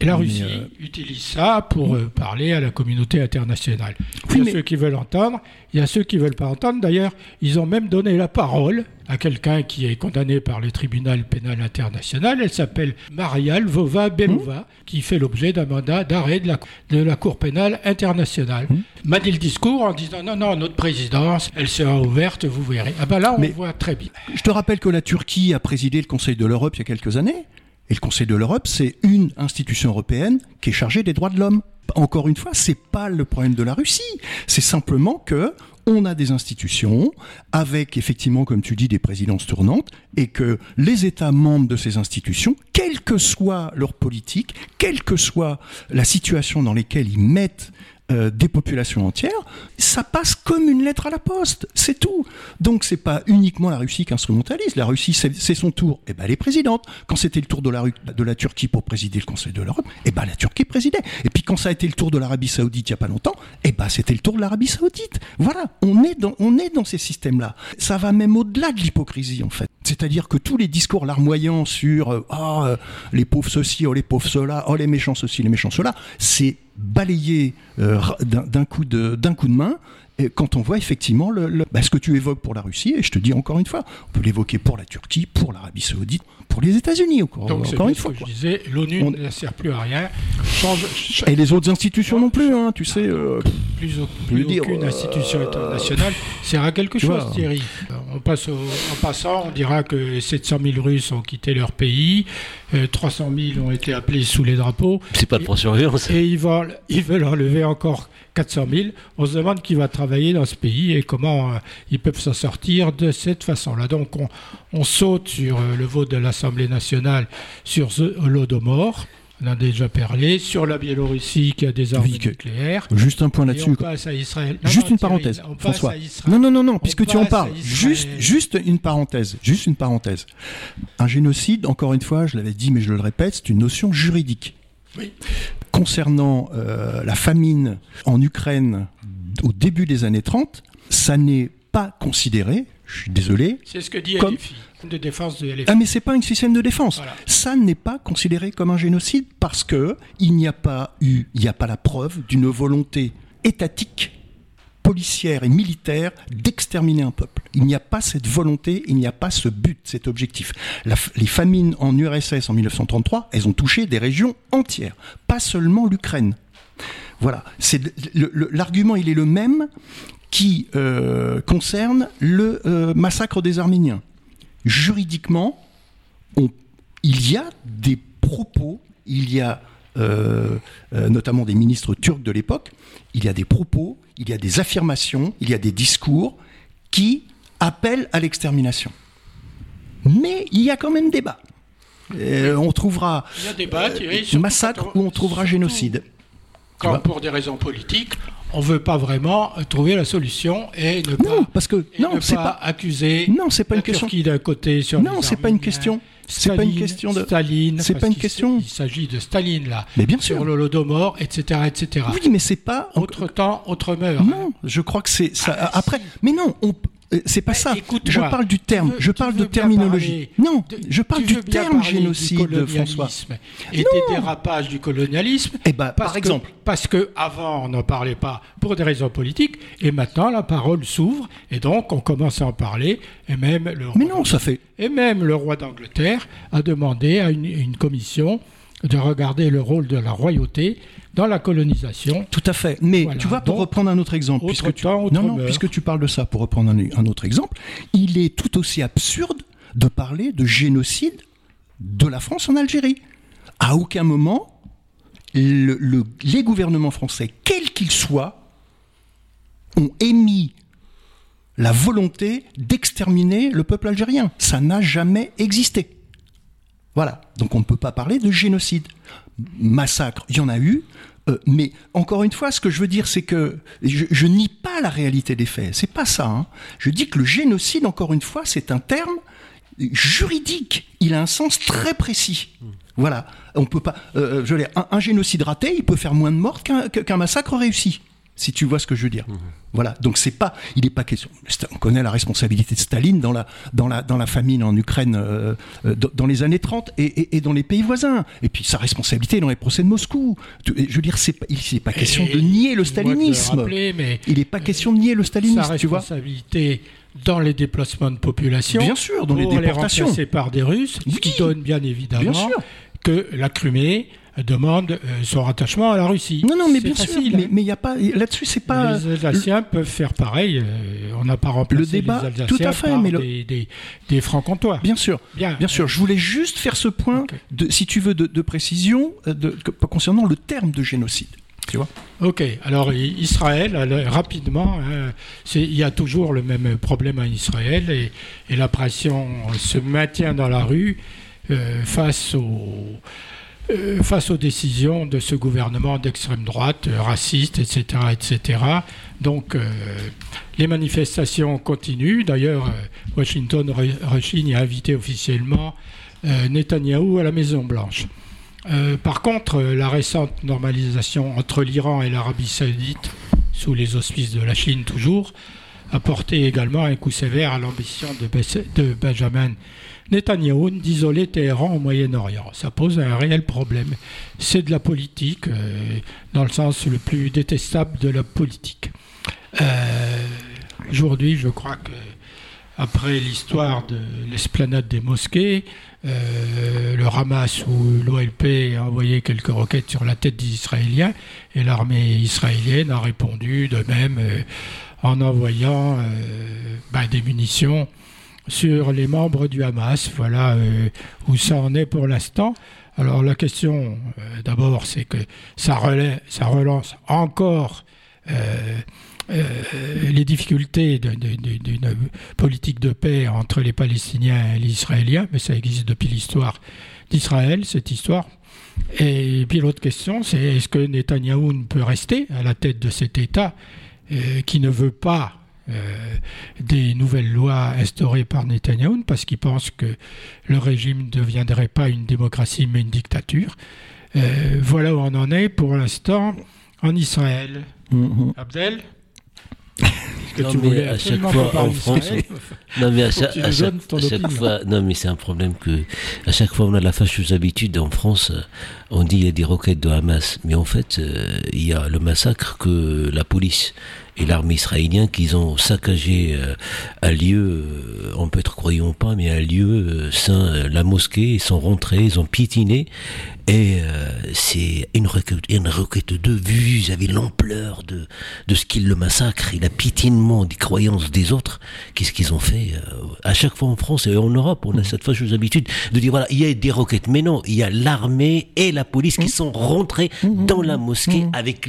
A: et la
B: mais,
A: Russie
B: euh,
A: utilise ça pour euh, parler à la communauté internationale.
B: Oui,
A: il y a
B: mais-
A: ceux qui veulent entendre, il y a ceux qui veulent pas entendre. D'ailleurs, ils ont même donné la parole à quelqu'un qui est condamné par le tribunal pénal international. Elle s'appelle Maria Lvova Belova,
B: Mmh.
A: qui fait l'objet d'un mandat d'arrêt de la, de la Cour pénale internationale.
B: Mmh.
A: M'a dit le discours en disant non, non, notre présidence, elle sera ouverte, vous verrez. Ah ben là, on
B: Mais-
A: voit très bien.
B: je te rappelle que la Turquie a présidé le Conseil de l'Europe il y a quelques années. Et le Conseil de l'Europe, c'est une institution européenne qui est chargée des droits de l'homme. Encore une fois, c'est pas le problème de la Russie. C'est simplement que on a des institutions avec effectivement, comme tu dis, des présidences tournantes et que les États membres de ces institutions, quelle que soit leur politique, quelle que soit la situation dans laquelle ils mettent euh, des populations entières, ça passe comme une lettre à la poste, c'est tout. Donc c'est pas uniquement la Russie qui instrumentalise. La Russie, c'est son tour. Et ben elle est présidente. Quand c'était le tour de la, de la Turquie pour présider le Conseil de l'Europe, et ben la Turquie présidait. Et puis quand ça a été le tour de l'Arabie Saoudite il y a pas longtemps, et ben c'était le tour de l'Arabie Saoudite. Voilà, on est dans on est dans ces systèmes-là. Ça va même au-delà de l'hypocrisie en fait. C'est-à-dire que tous les discours larmoyants sur euh, ah euh, les pauvres ceci, oh les pauvres cela, oh les méchants ceci, les méchants cela, c'est balayé euh, d'un coup de coup de main. Quand on voit effectivement le- bah, ce que tu évoques pour la Russie, et je te dis encore une fois, on peut l'évoquer pour la Turquie, pour l'Arabie Saoudite, pour les États-Unis, encore,
A: Donc,
B: encore une
A: ce
B: fois.
A: que je disais, l'ONU
B: On-
A: ne sert plus à rien. Change,
B: Et les autres institutions non plus, hein, tu sais. euh,
A: plus, au- plus
B: dire,
A: aucune
B: euh,
A: institution internationale sert à quelque
B: tu
A: chose,
B: vois.
A: Thierry. Euh, On passe au- en passant, on dira que 700 000 Russes ont quitté leur pays, euh, 300 000 ont été appelés sous les drapeaux,
C: C'est pas pour surveillance.
A: et ils veulent, ils veulent enlever encore 400 000. On se demande qui va travailler dans ce pays et comment euh, ils peuvent s'en sortir de cette façon-là. Donc on, on saute sur euh, le vote de l'Assemblée nationale sur ce Holodomor. On a déjà parlé. Sur la Biélorussie qui a des armes
B: Oui,
A: nucléaires.
B: Juste un point là-dessus. quoi.
A: passe à Israël. Non,
B: Juste
A: non,
B: une
A: Thierry,
B: parenthèse,
A: on
B: François. Non, non, non, non,
A: On
B: puisque tu en parles. Juste, juste une parenthèse. Juste une parenthèse. Un génocide, encore une fois, je l'avais dit, mais je le répète, c'est une notion juridique.
A: Oui.
B: Concernant euh, la famine en Ukraine au début des années 30, ça n'est pas considéré, je suis désolé,
A: C'est ce que dit
B: Comme-
A: LFI, de défense de LFI.
B: ah mais c'est pas un système de défense.
A: Voilà.
B: Ça n'est pas considéré comme un génocide parce que il n'y a pas eu, il n'y a pas la preuve d'une volonté étatique, policière et militaire d'exterminer un peuple. Il n'y a pas cette volonté, il n'y a pas ce but, cet objectif. Les famines en URSS en 1933, elles ont touché des régions entières, pas seulement l'Ukraine. Voilà. L'argument, il est le même qui euh, concerne le euh, massacre des Arméniens. Juridiquement, il y a des propos, il y a euh, notamment des ministres turcs de l'époque, il y a des propos, il y a des affirmations, il y a des discours qui appellent à l'extermination. Mais il y a quand même débat. on trouvera massacre ou on trouvera génocide.
A: Quand pour des raisons politiques, on ne veut pas vraiment trouver la solution et ne
B: pas, parce que, non,
A: c'est pas, accuser
B: non, c'est pas une question
A: d'un côté sur
B: Non, c'est pas une question. C'est pas une question de
A: Staline.
B: C'est pas une question.
A: Il s'agit de Staline là.
B: Mais bien sûr.
A: Sur l'Holodomor, etc., etc.
B: Oui, mais c'est pas.
A: Autre temps, autre meurtre.
B: Non, je crois que c'est ça. Ah, après, mais non, on, c'est pas ça. Je parle du terme, je parle de terminologie. Non, je parle du terme génocide, François.
A: Et des dérapages du colonialisme.
B: Eh ben, par exemple.
A: Parce que avant on n'en parlait pas pour des raisons politiques, et maintenant la parole s'ouvre, et donc on commence à en parler, et même le.
B: Mais non, ça fait.
A: Et même le roi d'Angleterre a demandé à une commission de regarder le rôle de la royauté dans la colonisation.
B: Tout à fait. Mais tu vois, pour reprendre un autre exemple, puisque, tu... non, non, puisque tu parles de ça, pour reprendre un, autre exemple, il est tout aussi absurde de parler de génocide de la France en Algérie. À aucun moment, les gouvernements français, quels qu'ils soient, ont émis la volonté d'exterminer le peuple algérien. Ça n'a jamais existé. Voilà. Donc on ne peut pas parler de génocide. Massacre, il y en a eu. Euh, mais encore une fois, ce que je veux dire, c'est que je, nie pas la réalité des faits. C'est pas ça. Hein. Je dis que le génocide, encore une fois, c'est un terme juridique. Il a un sens très précis. Voilà. On peut pas. Euh, je veux un, génocide raté, il peut faire moins de morts qu'un massacre réussi si tu vois ce que je veux dire. Mhm. Voilà, donc c'est pas, il n'est pas question. On connaît la responsabilité de Staline dans la, dans la, dans la famine en Ukraine euh, euh, dans les années 30 et, et, dans les pays voisins. Et puis sa responsabilité dans les procès de Moscou. Je veux dire, c'est il n'est pas question de nier le stalinisme.
A: mais
B: il n'est pas question de nier le stalinisme. Sa
A: responsabilité dans les déplacements de population.
B: Bien sûr, dans les déportations.
A: Les par des Russes, ce qui donne bien évidemment que la Crimée demande euh, son rattachement à la Russie.
B: Non, non, mais bien sûr, mais il a pas là-dessus, c'est pas.
A: Les Alsaciens peuvent faire pareil. Euh, on n'a pas remplacé le débat, les Alsaciens tout à fait, par mais des, des, francs-comtois.
B: Bien sûr, bien, bien sûr. Je voulais juste faire ce point, de, si tu veux, de, précision euh, de, concernant le terme de génocide. Tu vois
A: Ok, alors Israël, rapidement, hein, il y a toujours le même problème à Israël et, et la pression se maintient dans la rue face aux face aux décisions de ce gouvernement d'extrême droite, euh, raciste, etc., etc. Donc, euh, les manifestations continuent. D'ailleurs, Washington rechigne a invité officiellement Netanyahou à la Maison Blanche. par contre, la récente normalisation entre l'Iran et l'Arabie saoudite, sous les auspices de la Chine toujours, a porté également un coup sévère à l'ambition de Benjamin Netanyahou d'isoler Téhéran au Moyen-Orient. Ça pose un réel problème. C'est de la politique, euh, dans le sens le plus détestable de la politique. Euh, aujourd'hui, je crois que après l'histoire de l'esplanade des mosquées, euh, le Hamas ou l'OLP a envoyé quelques roquettes sur la tête des Israéliens et l'armée israélienne a répondu de même en envoyant ben, des munitions sur les membres du Hamas. Voilà euh, où ça en est pour l'instant. Alors la question, euh, d'abord, c'est que ça, relance encore euh, les difficultés d'une politique de paix entre les Palestiniens et les Israéliens, mais ça existe depuis l'histoire d'Israël, cette histoire. Et puis l'autre question, c'est est-ce que Netanyahou peut rester à la tête de cet État qui ne veut pas des nouvelles lois instaurées par Netanyahu parce qu'il pense que le régime ne deviendrait pas une démocratie mais une dictature. Euh, voilà où on en est pour l'instant en Israël. Mm-hmm. Abdel [laughs]
C: que [laughs] non, mais à chaque fois en France, non mais à, chaque, fois, non mais c'est un problème que à chaque fois on a la fâcheuse habitude en France, on dit il y a des roquettes de Hamas, mais en fait il y a le massacre que la police et l'armée israélienne qu'ils ont saccagé euh, un lieu, euh, on peut être croyant ou pas, mais un lieu euh, saint, euh, la mosquée, ils sont rentrés, ils ont piétiné, et euh, c'est une requête, une requête de vue, ils avaient l'ampleur de, de ce qu'ils le massacrent et le piétinement des croyances des autres. Qu'est-ce qu'ils ont fait euh, À chaque fois en France et en Europe, on a cette fâcheuse habitude de dire voilà, il y a des roquettes, mais non, il y a l'armée et la police qui sont rentrés dans la mosquée avec.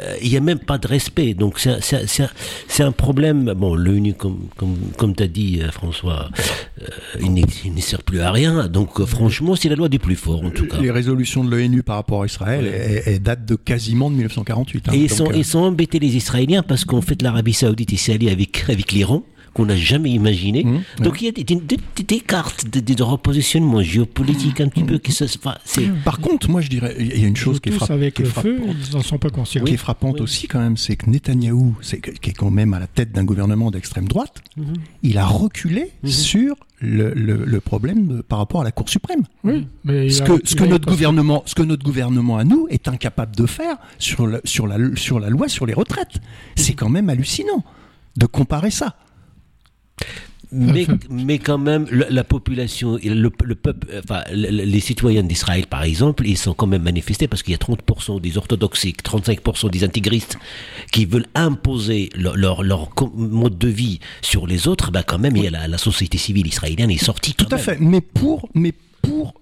C: euh, il y a même pas de respect. Donc c'est un- un- problème. Bon, l'ONU, comme comme comme t'as dit euh, François, euh, il ne sert plus à rien. Donc euh, franchement, c'est la loi des plus forts en tout cas.
B: Les résolutions de l'ONU par rapport à Israël elles- elles datent de quasiment de 1948. hein.
C: Et ils sont,
B: euh,
C: ils sont embêtés les Israéliens parce qu'en fait l'Arabie Saoudite s'est alliée avec, avec l'Iran qu'on n'a jamais imaginé.
B: Mmh,
C: Donc il y a des, des- des- des cartes de, de- de repositionnement géopolitique un petit peu qui se... Enfin, c'est...
B: Par contre, moi je dirais, il y a une chose qui est,
A: tous
B: frapp-
A: avec
B: qui est
A: le feu,
B: frappante.
A: ils n'en sont pas conscients.
B: qui est frappante
C: Oui.
B: aussi quand même, c'est que Netanyahou, c'est qui est quand même à la tête d'un gouvernement d'extrême droite, il a reculé sur le, le- le problème de- par rapport à la Cour suprême.
A: Oui, mais
B: Ce
A: a
B: que,
A: reculé
B: ce que notre gouvernement, ce que notre gouvernement à nous est incapable de faire sur, le- sur, la, sur la loi sur les retraites, c'est quand même hallucinant de comparer ça.
C: Mais, mais quand même, la population, le, le peuple, enfin, le- le- les citoyens d'Israël, par exemple, ils sont quand même manifestés parce qu'il y a 30% des orthodoxiques, 35% des intégristes qui veulent imposer leur, leur, mode de vie sur les autres. Ben quand même, il y a la, la société civile israélienne est sortie.
B: Tout à
C: même.
B: fait. Mais pour, mais pour,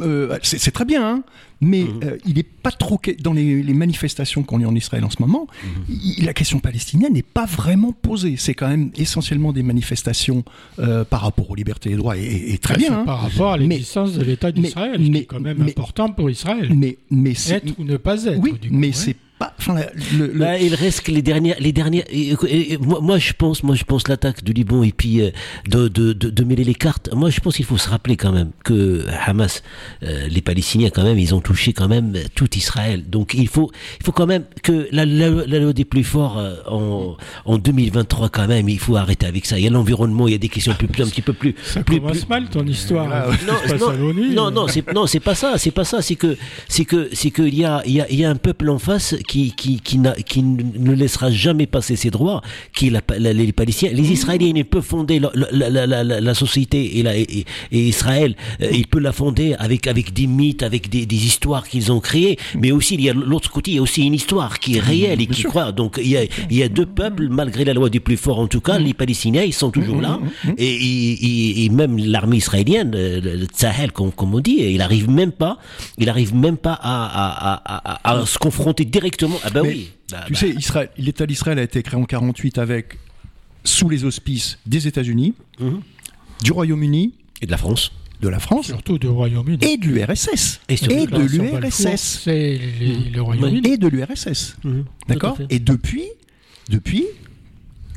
B: euh, c'est très bien, hein, mais
C: Mhm.
B: euh, il n'est pas trop dans les, les manifestations qu'on a en Israël en ce moment.
C: Mhm.
B: il- la question palestinienne n'est pas vraiment posée. C'est quand même essentiellement des manifestations euh, par rapport aux libertés et droits, et, et- et très bien. hein.
A: par rapport à
B: Mais-
A: l'existence de l'État
B: mais-
A: d'Israël, ce qui
B: mais-
A: est quand même
B: mais-
A: important pour Israël.
B: Mais, mais c'est,
A: être ou ne pas être.
B: oui,
A: du coup,
B: mais
A: ouais.
B: c'est pas. Enfin, la- le- le-
C: Bah, il reste que les dernières, les dernières. et- et- et moi, moi, je pense, moi, je pense l'attaque du Liban et puis euh, de, de, de, de mêler les cartes. Moi, je pense qu'il faut se rappeler quand même que Hamas, euh, les Palestiniens quand même, ils ont touché quand même tout Israël. Donc il faut, il faut quand même que la, la, la loi des plus forts euh, en, en 2023 quand même, il faut arrêter avec ça. Il y a l'environnement, il y a des questions plus, plus un petit peu plus.
A: Ça
C: plus,
A: commence
C: plus-
A: mal ton histoire.
B: Ah,
A: passe
C: non,
A: l'ONU.
C: non, non, c'est non, c'est pas ça, c'est pas ça. C'est que c'est que c'est qu'il y a il y a, il y a un peuple en face qui qui qui, n'a- qui ne laissera jamais passer ses droits, qui est la, les Palestiniens. Les Israéliens ils peuvent fonder la, la, la, la, la- la société et, la, et, et Israël, euh, ils peuvent la fonder avec avec des mythes, avec des, des histoires qu'ils ont créées. Mais aussi il y a l'autre côté, il y a aussi une histoire qui est réelle et qui croit. Donc il y a il y a deux peuples malgré la loi du plus fort. En tout cas, les Palestiniens ils sont toujours là et, et, même l'armée israélienne, euh, le, Sahel comme, comme on dit, il arrive même pas, il arrive même pas à, à, à, se confronter directement. Ah bah
B: Mais,
C: oui. Bah,
B: tu
C: bah,
B: sais, Israël, l'État d'Israël a été créé en 48 avec sous les auspices des États-Unis,
C: Mhm.
B: du Royaume-Uni,
C: Et de la France.
B: De la France
A: Surtout du Royaume-Uni.
B: et de l'URSS
C: Et surtout
B: et
C: de
B: l'URSS et de l'URSS. D'accord. Et depuis, depuis,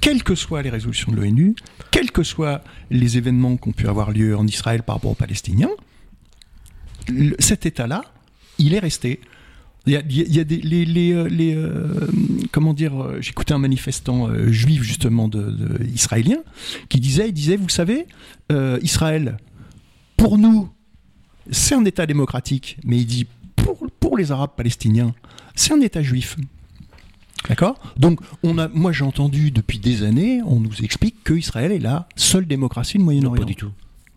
B: quelles que soient les résolutions de l'ONU, quels que soient les événements qui ont pu avoir lieu en Israël par rapport aux Palestiniens, le- cet État-là, il est resté. Il y a, il y des, les, les, euh, les, euh, comment dire, euh, j'écoutais un manifestant euh, juif justement de, de- israélien qui disait, il disait, vous savez, euh, Israël, pour nous, c'est un État démocratique, mais il dit pour, pour les Arabes palestiniens, c'est un État juif. D'accord? Donc, on a, moi j'ai entendu depuis des années, on nous explique que Israël est la seule démocratie du Moyen-Orient.
C: pas du tout.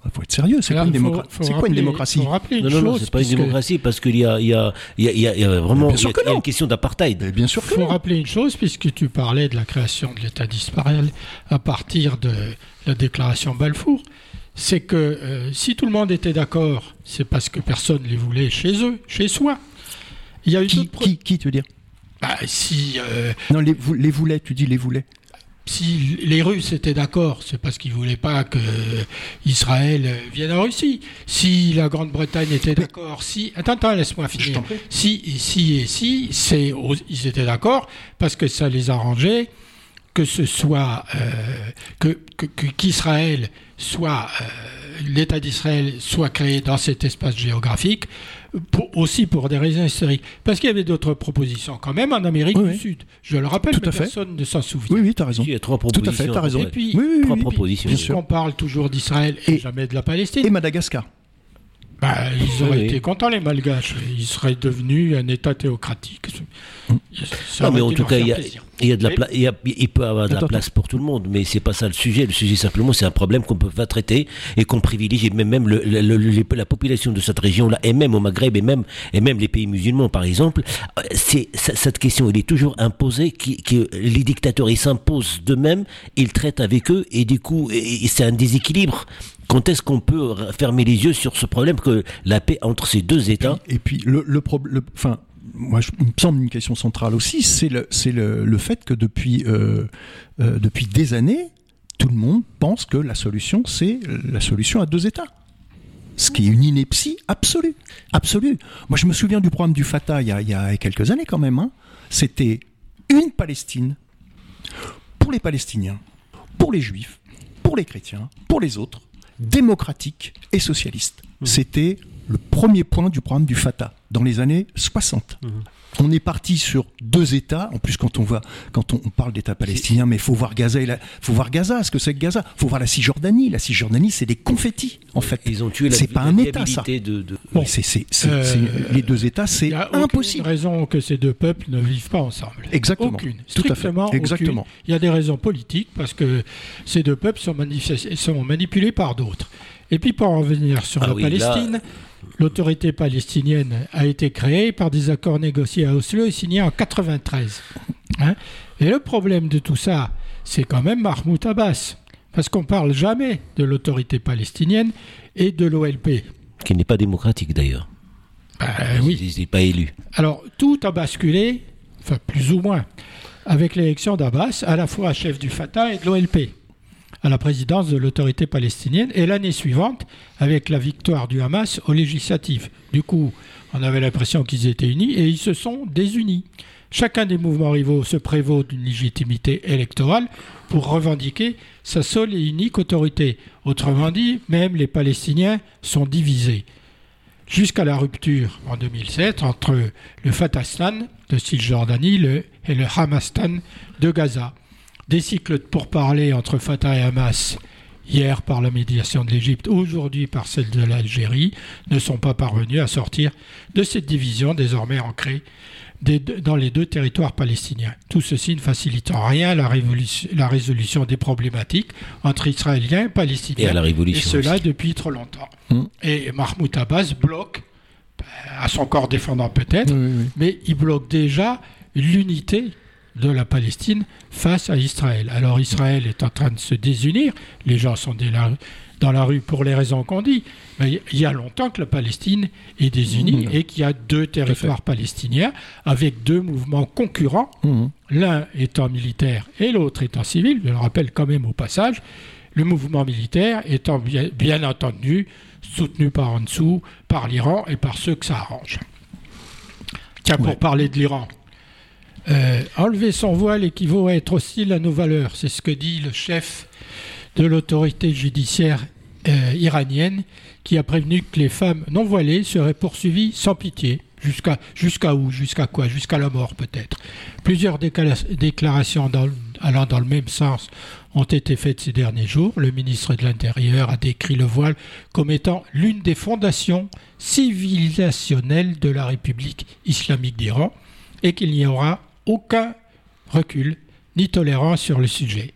B: Il faut être sérieux, c'est quoi, une,
A: il faut-
B: démocra-
A: faut
B: c'est quoi une
A: rappeler-
B: démocratie?
A: rappeler
C: Non, non, non,
A: chose,
C: c'est pas une démocratie parce qu'il y a, il y, a, il y, a, il y a- il y a vraiment
B: Bien sûr
C: il y a-
B: que non.
C: une question d'apartheid.
B: Mais Bien sûr
A: Il faut
B: non.
A: rappeler une chose, puisque tu parlais de la création de l'État d'Israël à partir de la déclaration Balfour, c'est que euh, si tout le monde était d'accord, c'est parce que personne ne les voulait chez eux, chez soi. Il y a eu
B: Qui, qui, qui, tu veux dire?
A: Bah, si, euh,
B: Non, les, les voulait, tu dis les voulait.
A: si les Russes étaient d'accord, c'est parce qu'ils voulaient pas que Israël vienne en Russie. Si la Grande-Bretagne était d'accord, si attends, attends, laisse-moi finir. Si, si et si, c'est ils étaient d'accord parce que ça les arrangeait que ce soit euh, que que- que- qu'Israël soit euh, l'État d'Israël soit créé dans cet espace géographique, pour- aussi pour des raisons historiques. Parce qu'il y avait d'autres propositions quand même en Amérique
B: Oui,
A: du
B: oui.
A: Sud. Je le rappelle,
B: Tout
A: mais
B: à fait.
A: personne ne s'en souvient.
B: Oui, oui, t'as raison.
C: Il y a trois
B: Tout à
C: propositions.
B: raison.
A: Et puis,
B: Oui, oui,
C: Trois propositions.
B: bien
A: Puisqu'on parle toujours d'Israël et,
B: Et-
A: jamais de la Palestine.
B: Et Madagascar.
A: Bah, ils auraient
C: Oui,
A: été contents, les Malgaches. Ils seraient devenus un État théocratique. Ça
C: Non, mais en tout cas, il y a, y a de la pla- il, y a- il peut avoir de la place pour tout le monde, mais c'est pas ça le sujet. Le sujet simplement, c'est un problème qu'on peut pas traiter et qu'on privilégie. Même, même le- le- le- les- la population de cette région-là, et même au Maghreb, et même, et même les pays musulmans, par exemple, euh, c'est cette question, elle est toujours imposée. Qui, qui- les dictateurs, ils s'imposent d'eux-mêmes, ils traitent avec eux, et du coup, et- et c'est un déséquilibre. Quand est-ce qu'on peut fermer les yeux sur ce problème que la paix entre ces deux États
B: Et puis le, problème, moi, je, il me semble une question centrale aussi, c'est le, fait que depuis, euh, euh, depuis des années, tout le monde pense que la solution, c'est la solution à deux États. Ce qui est une ineptie absolue. Absolue. Moi, je me souviens du programme du Fatah il y a, il y a quelques années quand même. hein. C'était une Palestine pour les Palestiniens, pour les Juifs, pour les chrétiens, pour les autres, démocratique et socialiste. C'était le premier point du programme du Fatah dans les années 60. On est parti sur deux États. En plus, quand on va, quand on, on parle d'État palestinien, mais faut voir Gaza. Il faut voir Gaza. Ce que c'est que Gaza Faut voir la Cisjordanie. La Cisjordanie, c'est des confettis en fait.
C: Ils ont tué la,
B: C'est pas
C: la
B: un État, ça.
C: de, de-
B: Oui, c'est, c'est-
A: Euh,
B: les deux États,
A: Il
B: c'est
A: n'y a aucune
B: impossible.
A: raison que ces deux peuples ne vivent pas ensemble.
B: Exactement.
A: Aucune.
B: Tout à fait.
A: Strictement aucune.
B: Exactement.
A: Il y a des raisons politiques parce que ces deux peuples sont, manipulés par d'autres. Et puis pour en revenir sur
C: Ah
A: la
C: oui, là-
A: Palestine, l'autorité palestinienne a été créée par des accords négociés à Oslo et signés en 93. Hein et le problème de tout ça, c'est quand même Mahmoud Abbas. Parce qu'on parle jamais de l'autorité palestinienne et de l'OLP.
C: qui n'est pas démocratique d'ailleurs.
A: Ben oui.
C: Il n'est pas élu.
A: Alors, tout a basculé, enfin plus ou moins, avec l'élection d'Abbas, à la fois chef du Fatah et de l'OLP, à la présidence de l'autorité palestinienne, et l'année suivante, avec la victoire du Hamas aux législatives. Du coup, on avait l'impression qu'ils étaient unis, et ils se sont désunis. Chacun des mouvements rivaux se prévaut d'une légitimité électorale pour revendiquer sa seule et unique autorité. Autrement dit, même les Palestiniens sont divisés jusqu'à la rupture en 2007 entre le Fatastan de Cisjordanie et le Hamastan de Gaza. Des cycles de pourparlers entre Fatah et Hamas, hier par la médiation de l'Égypte, aujourd'hui par celle de l'Algérie, ne sont pas parvenus à sortir de cette division désormais ancrée des dans les deux territoires palestiniens. Tout ceci ne facilite en rien la, résolution des problématiques entre Israéliens et Palestiniens.
C: Et à la
A: Et
C: révolution.
A: cela
C: aussi.
A: depuis trop longtemps.
B: Mm.
A: Et Mahmoud Abbas bloque, à son corps défendant peut-être,
B: Oui, oui, oui.
A: mais il bloque déjà l'unité de la Palestine face à Israël. Alors Israël est en train de se désunir, les gens sont dans la rue pour les raisons qu'on dit, mais il y a longtemps que la Palestine est désunie
B: Mmh.
A: et qu'il y a deux territoires palestiniens avec deux mouvements concurrents
B: Mhm.
A: l'un étant militaire et l'autre étant civil, je le rappelle quand même au passage, le mouvement militaire étant bien, bien entendu soutenu par en dessous, par l'Iran et par ceux que ça arrange. Tiens, pour parler de l'Iran, euh, enlever son voile équivaut à être hostile à nos valeurs, c'est ce que dit le chef de l'autorité judiciaire euh, iranienne qui a prévenu que les femmes non voilées seraient poursuivies sans pitié. Jusqu'à jusqu'à où? Jusqu'à quoi? Jusqu'à la mort peut-être. Plusieurs déclarations allant dans le même sens ont été faites ces derniers jours. Le ministre de l'Intérieur a décrit le voile comme étant l'une des fondations civilisationnelles de la République islamique d'Iran et qu'il n'y aura aucun recul ni tolérance sur le sujet.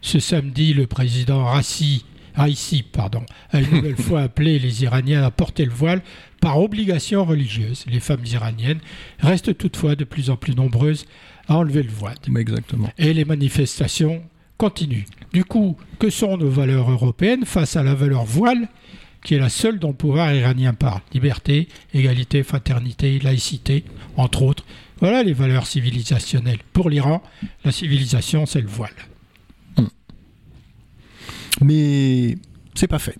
A: Ce samedi, le président Rassi, Raisi pardon, a une nouvelle [laughs] fois appelé les Iraniens à porter le voile par obligation religieuse. Les femmes iraniennes restent toutefois de plus en plus nombreuses à enlever le voile.
B: Mais exactement.
A: Et les manifestations continuent. Du coup, que sont nos valeurs européennes face à la valeur voile, qui est la seule dont le pouvoir iranien parle? Liberté, égalité, fraternité, laïcité, entre autres. Voilà les valeurs civilisationnelles. Pour l'Iran, la civilisation, c'est le voile.
B: Mais c'est pas fait.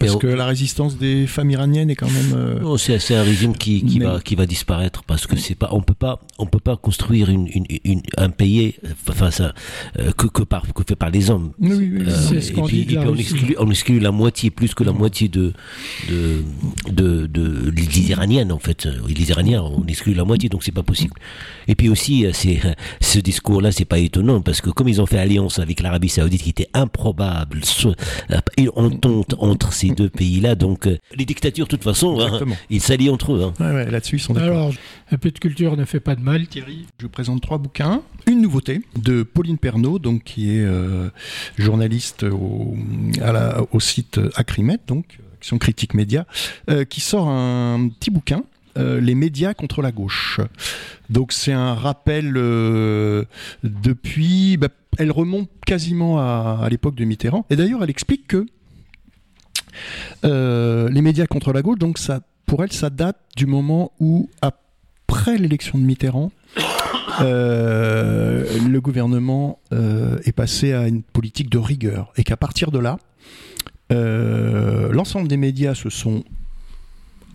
B: Parce que la résistance des femmes iraniennes est quand même. euh,
C: Non, c'est un régime qui, qui
B: Mais-
C: va qui va disparaître parce que c'est pas on peut pas on peut pas construire une, une, une- un pays enfin ça euh, que que par que fait par les hommes.
B: Oui, oui, oui.
C: Euh,
A: ce
C: et puis,
A: dit
C: et on exclut on exclut la moitié plus que la moitié de de de, de, des Iraniennes en fait les Iraniens on exclut la moitié donc c'est pas possible. Et puis aussi euh, c'est ce discours là c'est pas étonnant parce que comme ils ont fait alliance avec l'Arabie Saoudite qui était improbable euh, une entente entre ces ces deux pays-là. Donc, euh, les dictatures, de toute façon, hein, ils s'allient entre eux.
B: Hein. Là-dessus, ils sont d'accord.
A: Alors, un peu de culture ne fait pas de mal, Thierry.
B: Je vous présente trois bouquins. Une nouveauté de Pauline Pernaud, donc, qui est journaliste au, au site Acrimet, donc, Action Critique Média, qui sort un petit bouquin euh, les médias contre la gauche. Donc c'est un rappel euh, depuis, bah, elle remonte quasiment à, l'époque de Mitterrand. Et d'ailleurs, elle explique que euh, les médias contre la gauche, donc ça, pour elle, ça date du moment où, après l'élection de Mitterrand, le gouvernement est passé à une politique de rigueur. Et qu'à partir de là, l'ensemble des médias se sont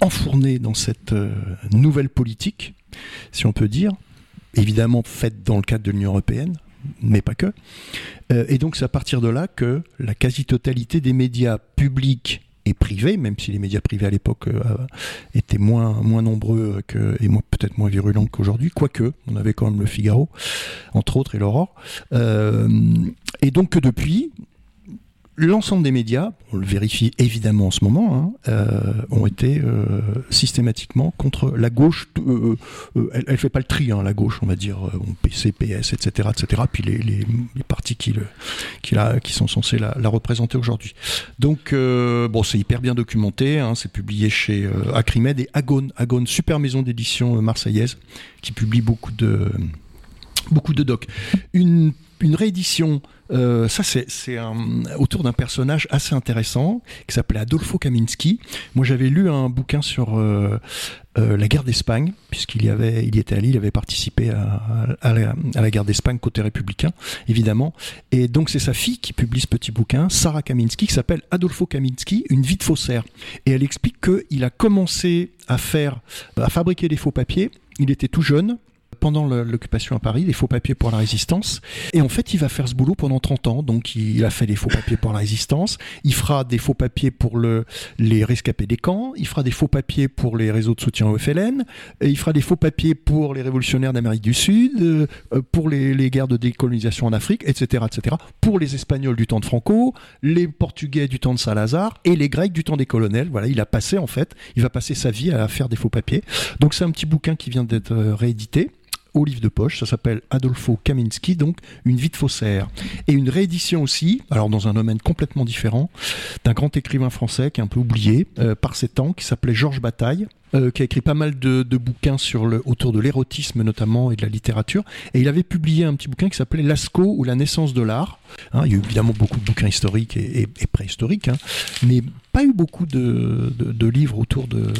B: enfourné dans cette euh, nouvelle politique, si on peut dire, évidemment faite dans le cadre de l'Union européenne, mais pas que. Euh, et donc c'est à partir de là que la quasi-totalité des médias publics et privés, même si les médias privés à l'époque euh, étaient moins, nombreux et peut-être moins virulents qu'aujourd'hui, quoique, on avait quand même le Figaro, entre autres, et l'Aurore. et donc que depuis, l'ensemble des médias, on le vérifie évidemment en ce moment, hein, euh, ont été euh, systématiquement contre la gauche. Euh, elle, ne fait pas le tri, hein, la gauche, on va dire, PC, PS, etc., etc. Puis les, les, partis qui, le, qui, la, qui sont censés la, représenter aujourd'hui. Donc, bon, c'est hyper bien documenté. Hein, c'est publié chez Acrimed et Agone, Agone, super maison d'édition marseillaise, qui publie beaucoup de beaucoup de docs. Une, une réédition euh, ça, c'est autour d'un personnage assez intéressant qui s'appelait Adolfo Kaminski. Moi, j'avais lu un bouquin sur euh, euh, la guerre d'Espagne, puisqu'il y avait, il était allé, il avait participé à, à, la, à la, guerre d'Espagne côté républicain, évidemment. Et donc, c'est sa fille qui publie ce petit bouquin, Sarah Kaminski, qui s'appelle Adolfo Kaminski, une vie de faussaire. Et elle explique qu'il a commencé à faire, à fabriquer des faux papiers. Il était tout jeune, pendant l'occupation à Paris, des faux papiers pour la résistance. Et en fait, il va faire ce boulot pendant 30 ans. Donc, il a fait des faux papiers pour la résistance. Il fera des faux papiers pour le, les rescapés des camps. Il fera des faux papiers pour les réseaux de soutien au FLN. Il fera des faux papiers pour les révolutionnaires d'Amérique du Sud, euh, pour les, les, guerres de décolonisation en Afrique, etc., etc. Pour les Espagnols du temps de Franco, les Portugais du temps de Salazar et les Grecs du temps des colonels. Voilà, il a passé en fait, il va passer sa vie à faire des faux papiers. Donc, c'est un petit bouquin qui vient d'être euh, réédité au livre de poche. Ça s'appelle Adolfo Kaminski, donc Une vie de faussaire. Et une réédition aussi, alors dans un domaine complètement différent, d'un grand écrivain français qui est un peu oublié euh, par ses temps, qui s'appelait Georges Bataille. Euh, qui a écrit pas mal de, bouquins sur le, autour de l'érotisme notamment et de la littérature. Et il avait publié un petit bouquin qui s'appelait Lascaux ou la naissance de l'art. Hein, il y a eu évidemment beaucoup de bouquins historiques et, préhistoriques, hein, mais pas eu beaucoup de, livres autour de,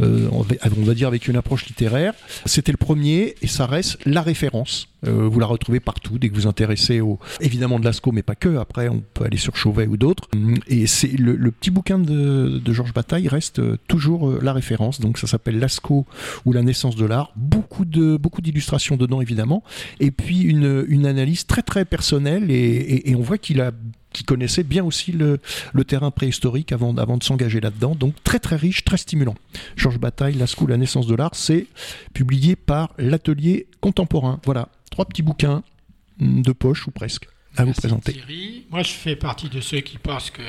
B: euh, on va dire avec une approche littéraire. C'était le premier et ça reste la référence. Euh, vous la retrouvez partout dès que vous intéressez au, évidemment de Lascaux, mais pas que. Après, on peut aller sur Chauvet ou d'autres. Et c'est le, petit bouquin de, Georges Bataille reste toujours la référence. Donc ça s'appelle Lascaux ou la naissance de l'art. Beaucoup de beaucoup d'illustrations dedans évidemment. Et puis une, une analyse très très personnelle et, et on voit qu'il a qui connaissait bien aussi le, terrain préhistorique avant, avant de s'engager là-dedans. Donc très très riche, très stimulant. Georges Bataille, La School, la naissance de l'art, c'est publié par l'Atelier Contemporain. Voilà, trois petits bouquins de poche ou presque à vous présenter.
A: Thierry. Moi, je fais partie de ceux qui pensent que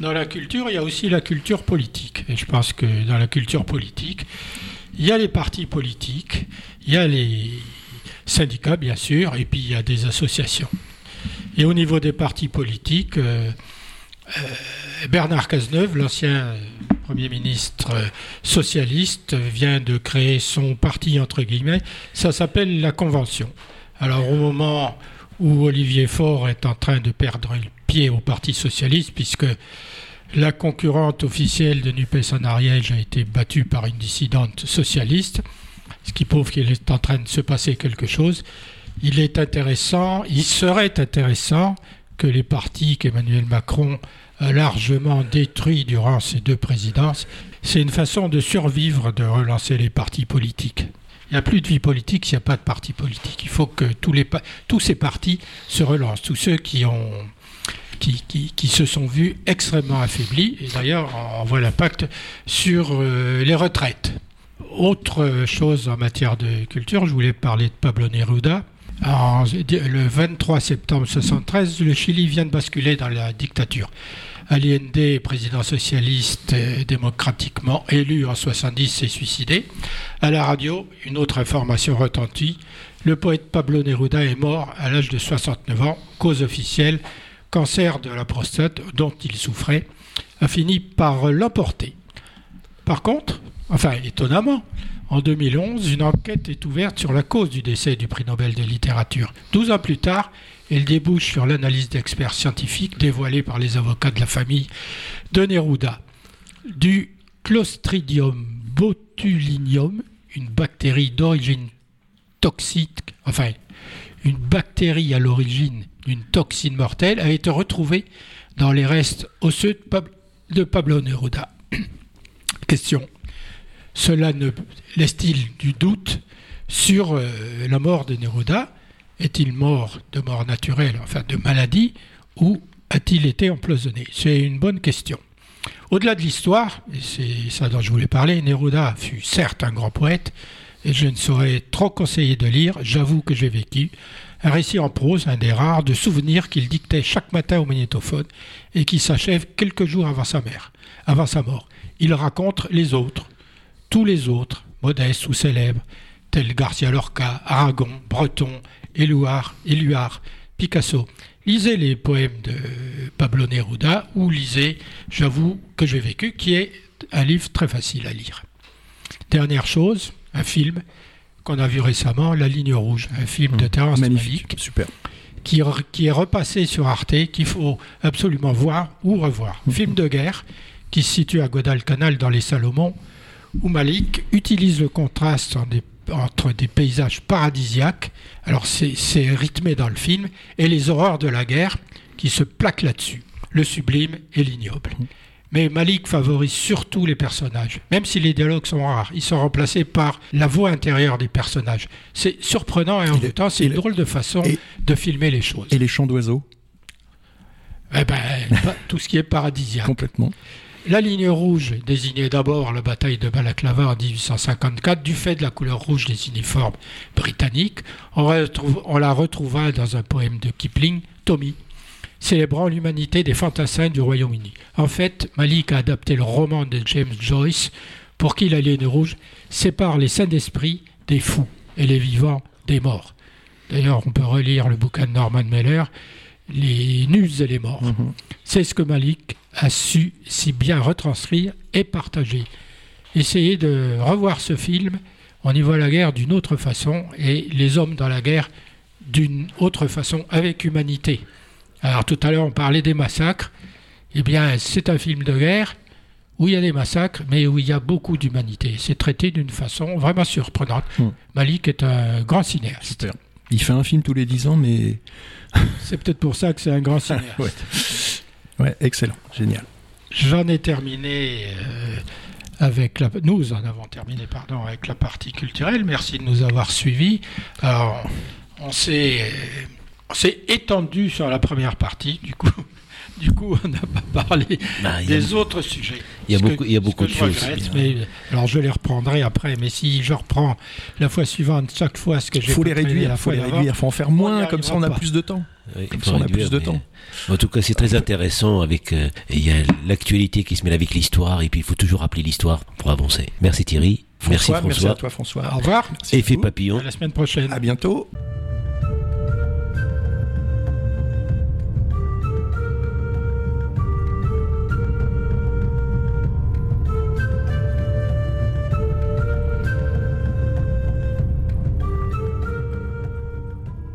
A: dans la culture, il y a aussi la culture politique. Et je pense que dans la culture politique, il y a les partis politiques, il y a les syndicats, bien sûr, et puis il y a des associations. Et au niveau des partis politiques, euh, euh, Bernard Cazeneuve, l'ancien Premier ministre socialiste, vient de créer son parti, entre guillemets. Ça s'appelle la Convention. Alors au moment où Olivier Faure est en train de perdre le pied au Parti socialiste, puisque la concurrente officielle de NUPES en Ariège a été battue par une dissidente socialiste, ce qui prouve qu'il est en train de se passer quelque chose il est intéressant, il serait intéressant que les partis qu'Emmanuel Macron a largement détruits durant ses deux présidences, c'est une façon de survivre, de relancer les partis politiques. Il n'y a plus de vie politique s'il n'y a pas de parti politique. Il faut que tous ces partis se relancent, tous ceux qui, ont, qui, se sont vus extrêmement affaiblis. Et d'ailleurs, on voit l'impact sur euh, les retraites. Autre chose en matière de culture, je voulais parler de Pablo Neruda le 23 septembre 1973, le Chili vient de basculer dans la dictature. Allende, président socialiste et démocratiquement élu en 70, s'est suicidé. À la radio, une autre information retentit. Le poète Pablo Neruda est mort à l'âge de 69 ans, cause officielle, cancer de la prostate dont il souffrait, a fini par l'emporter. Par contre, enfin étonnamment, en 2011, une enquête est ouverte sur la cause du décès du prix Nobel de littérature. 12 ans plus tard, elle débouche sur l'analyse d'experts scientifiques dévoilée par les avocats de la famille de Neruda. Du Clostridium botulinum, une bactérie d'origine toxique, enfin une bactérie à l'origine d'une toxine mortelle, a été retrouvée dans les restes osseux de Pablo Neruda. [clears throat] Question cela ne laisse-t-il du doute sur euh, la mort de Neruda? Est-il mort de mort naturelle, enfin de maladie, ou a-t-il été empoisonné? C'est une bonne question. Au-delà de l'histoire, et c'est ça dont je voulais parler, Neruda fut certes un grand poète, et je ne saurais trop conseiller de lire, j'avoue que j'ai vécu, un récit en prose, un des rares, de souvenirs qu'il dictait chaque matin au magnétophone et qui s'achève quelques jours avant sa mort. Il raconte les autres, tous les autres, modestes ou célèbres, tels Garcia Lorca, Aragon, Breton, Éluard, Éluard, Picasso. Lisez les poèmes de Pablo Neruda ou lisez J'avoue que j'ai vécu, qui est un livre très facile à lire. Dernière chose, un film qu'on a vu récemment, La Ligne Rouge, un film de mmh. Terrence Malick,
B: super.
A: Qui, qui, est repassé sur Arte, qu'il faut absolument voir ou revoir. Mmh. Film de guerre qui se situe à Guadalcanal dans les Salomons, où Malik utilise le contraste entre des paysages paradisiaques, alors c'est rythmé dans le film, et les horreurs de la guerre qui se plaquent là-dessus, le sublime et l'ignoble. Mais Malik favorise surtout les personnages. Même si les dialogues sont rares, ils sont remplacés par la voix intérieure des personnages. C'est surprenant et en même temps, c'est une drôle de façon de filmer les choses.
B: Et les chants d'oiseaux
A: eh ben, [laughs] tout ce qui est paradisiaque.
B: Complètement.
A: La ligne rouge désignait d'abord la bataille de Balaclava en 1854 du fait de la couleur rouge des uniformes britanniques. On, la retrouva dans un poème de Kipling, Tommy, célébrant l'humanité des fantassins du Royaume-Uni. En fait, Malik a adapté le roman de James Joyce pour qui la ligne rouge sépare les saints d'esprit des fous et les vivants des morts. D'ailleurs, on peut relire le bouquin de Norman Mailer, Les nus et les morts. Mhm. C'est ce que Malik a su si bien retranscrire et partager. Essayez de revoir ce film, on y voit la guerre d'une autre façon et les hommes dans la guerre d'une autre façon, avec humanité. Alors tout à l'heure on parlait des massacres, eh bien c'est un film de guerre où il y a des massacres, mais où il y a beaucoup d'humanité. C'est traité d'une façon vraiment surprenante. Hmm. Malik est un grand cinéaste.
B: Il fait un film tous les dix ans, mais... [laughs]
A: c'est peut-être pour ça que c'est un grand cinéaste. [laughs]
B: Ouais, excellent, génial.
A: J'en ai terminé euh, avec la. Nous en avons terminé, pardon, avec la partie culturelle. Merci de nous avoir suivis. Alors, on s'est, on s'est étendu sur la première partie, du coup. [laughs] Du coup, on n'a pas parlé bah, des autres sujets.
C: Il y a beaucoup, il y a beaucoup de choses.
A: alors, je les reprendrai après. Mais si je reprends la fois suivante, chaque fois ce que j'ai
B: faut les réduire, il faut les réduire, faut en faire moins, comme ça on a plus de temps. comme ça on a plus de temps.
C: En tout cas, c'est très intéressant. Avec euh, il y a l'actualité qui se mêle avec l'histoire, et puis il faut toujours rappeler l'histoire pour avancer. Merci Thierry. merci François. Merci
B: à toi François.
A: Au revoir.
C: Effet papillon.
A: À la semaine prochaine.
B: À bientôt.